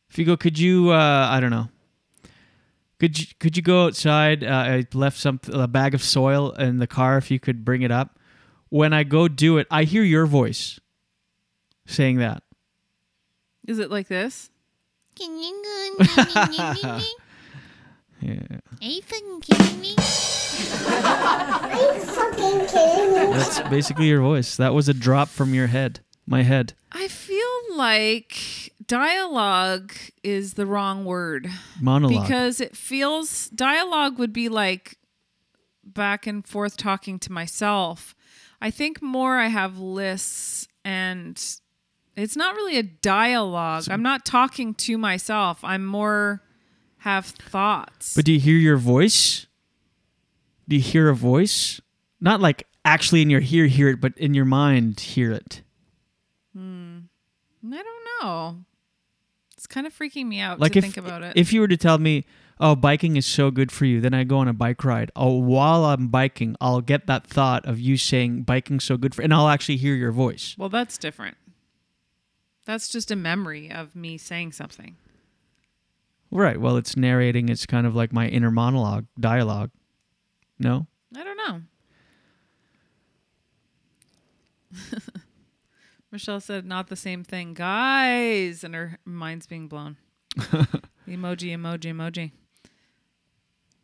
If you go, could you? Uh, I don't know. Could you? Could you go outside? Uh, I left some a bag of soil in the car. If you could bring it up. When I go do it, I hear your voice saying that. Is it like this? Yeah. Are you fucking kidding me? Are you fucking kidding me? That's basically your voice. That was a drop from your head, my head. I feel like dialogue is the wrong word. Monologue. Because it feels dialogue would be like back and forth talking to myself. I think more I have lists and it's not really a dialogue. I'm not talking to myself. I'm more have thoughts. But do you hear your voice? Do you hear a voice? Not like actually in your ear hear it, but in your mind hear it. Hmm. I don't know. It's kind of freaking me out Like to if think about it. if you were to tell me, "Oh, biking is so good for you," then I go on a bike ride. Oh, while I'm biking, I'll get that thought of you saying biking's so good for, and I'll actually hear your voice. Well, that's different. That's just a memory of me saying something. Right. Well, it's narrating. It's kind of like my inner monologue, dialogue. No. I don't know. (laughs) Michelle said, not the same thing. Guys! And her mind's being blown. (laughs) emoji, emoji, emoji.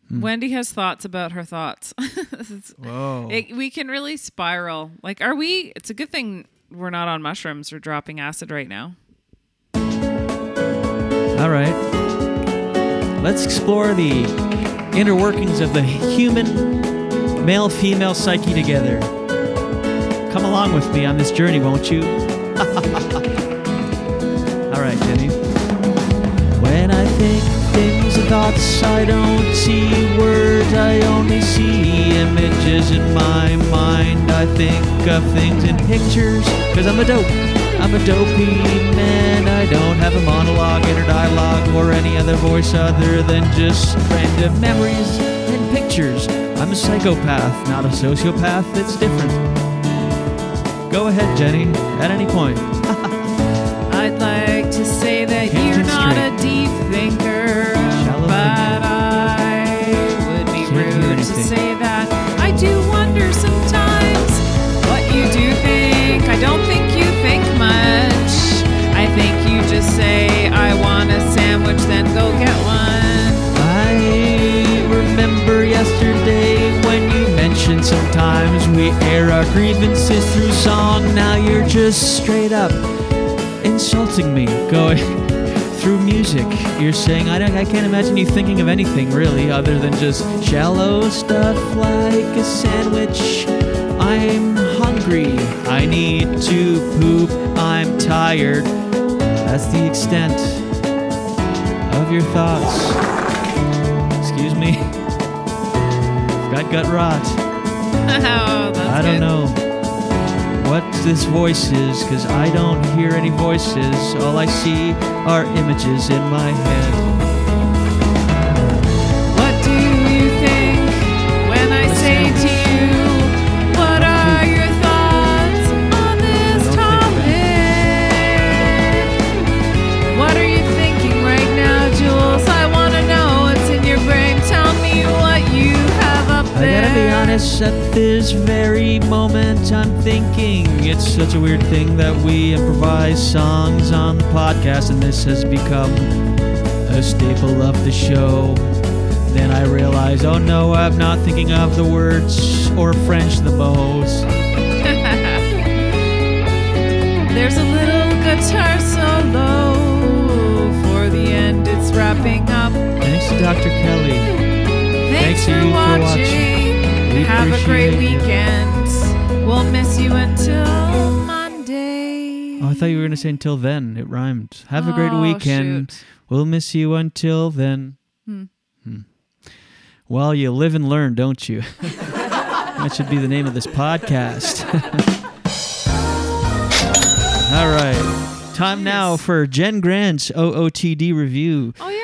Hmm. Wendy has thoughts about her thoughts. (laughs) Whoa. it- we can really spiral. Like, are we? It's a good thing we're not on mushrooms or dropping acid right now. All right. Let's explore the inner workings of the human male female psyche together. Come along with me on this journey, won't you? (laughs) All right, Jenny. When I think things and thoughts, I don't see words, I only see images in my mind. I think of things in pictures, cause I'm a dope. I'm a dopey man. I don't have a monologue, inner dialogue, or any other voice other than just random memories and pictures. I'm a psychopath, not a sociopath. It's different. Go ahead, Jenny, at any point. (laughs) I'd like to say remember yesterday when you mentioned sometimes we air our grievances through song. Now you're just straight up insulting me, going (laughs) through music. You're saying I I can't imagine you thinking of anything really other than just shallow stuff like a sandwich. I'm hungry. I need to poop. I'm tired. That's the extent of your thoughts. Got gut rot. (laughs) oh, I don't good. know what this voice is because I don't hear any voices. All I see are images in my head. At this very moment, I'm thinking it's such a weird thing that we improvise songs on the podcast, and this has become a staple of the show. Then I realize, oh no, I'm not thinking of the words or French the most. (laughs) There's a little guitar solo for the end. It's wrapping up. Thanks to Dr. Kelly. Thanks, to for you watching. We Have a great weekend. We'll miss you until Monday. Oh, I thought you were going to say until then. It rhymed. Have a great Oh, weekend. shoot. We'll miss you until then. Hmm. Well, you live and learn, don't you? (laughs) that should be the name of this podcast. (laughs) All right. Time now for Jen Grant's OOTD review. Oh yeah,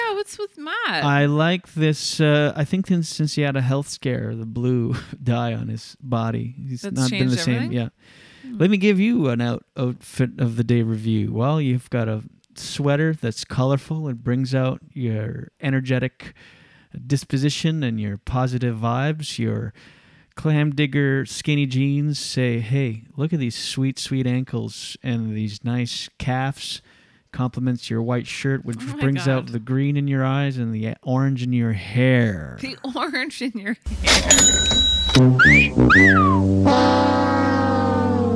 I like this. Uh, I think since, since he had a health scare, the blue (laughs) dye on his body, he's That's not been the same. everything? Yeah. Let me give you an out outfit of the day review. Well, you've got a sweater that's colorful. It brings out your energetic disposition and your positive vibes. Your clam digger skinny jeans say, "Hey, look at these sweet, sweet ankles and these nice calves." Complements your white shirt, which Oh my brings out the green in your eyes and the orange in your hair. (laughs) the orange in your hair. Oh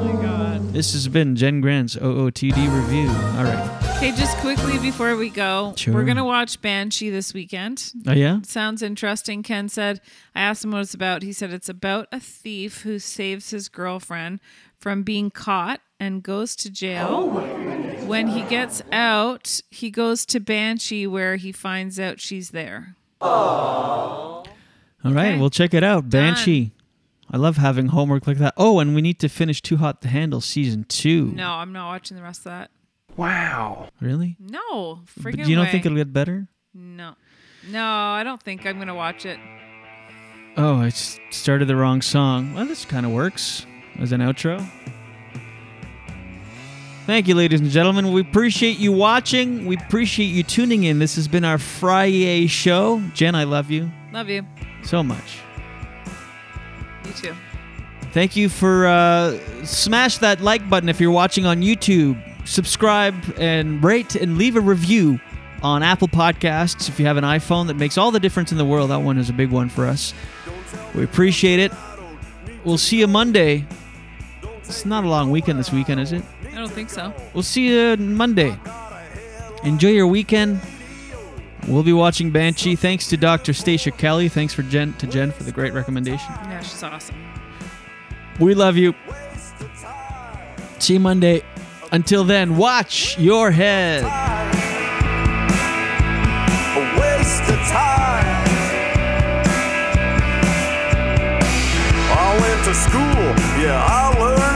my God. This has been Jen Grant's OOTD review. All right. Okay, just quickly before we go, Sure. we're gonna watch Banshee this weekend. Oh, yeah? sounds interesting. Ken said. I asked him what it's about. He said it's about a thief who saves his girlfriend from being caught and goes to jail. Oh When he gets out, he goes to Banshee where he finds out she's there. All right, we'll check it out. Banshee. I love having homework like that. Oh, and we need to finish Too Hot to Handle season two. No, I'm not watching the rest of that. Wow. Really? No, But you don't way. think it'll get better? No, no, I don't think I'm gonna watch it. Oh, I s- started the wrong song. Well, this kind of works as an outro. Thank you, ladies and gentlemen. We appreciate you watching. We appreciate you tuning in. This has been our Friday show. Jen, I love you Love you. so much. You too. Thank you for uh, smash that like button if you're watching on YouTube. Subscribe and rate and leave a review on Apple Podcasts if you have an iPhone. That makes all the difference in the world. That one is a big one for us. We appreciate it. We'll see you Monday. It's not a long weekend this weekend, is it? I don't think so. We'll see you Monday. Enjoy your weekend. We'll be watching Banshee. Thanks to Dr. Stacia Kelly. Thanks for Jen to Jen for the great recommendation. Yeah, she's awesome. We love you. See you Monday. Until then, watch your head. a waste of time. I went to school, yeah, I learned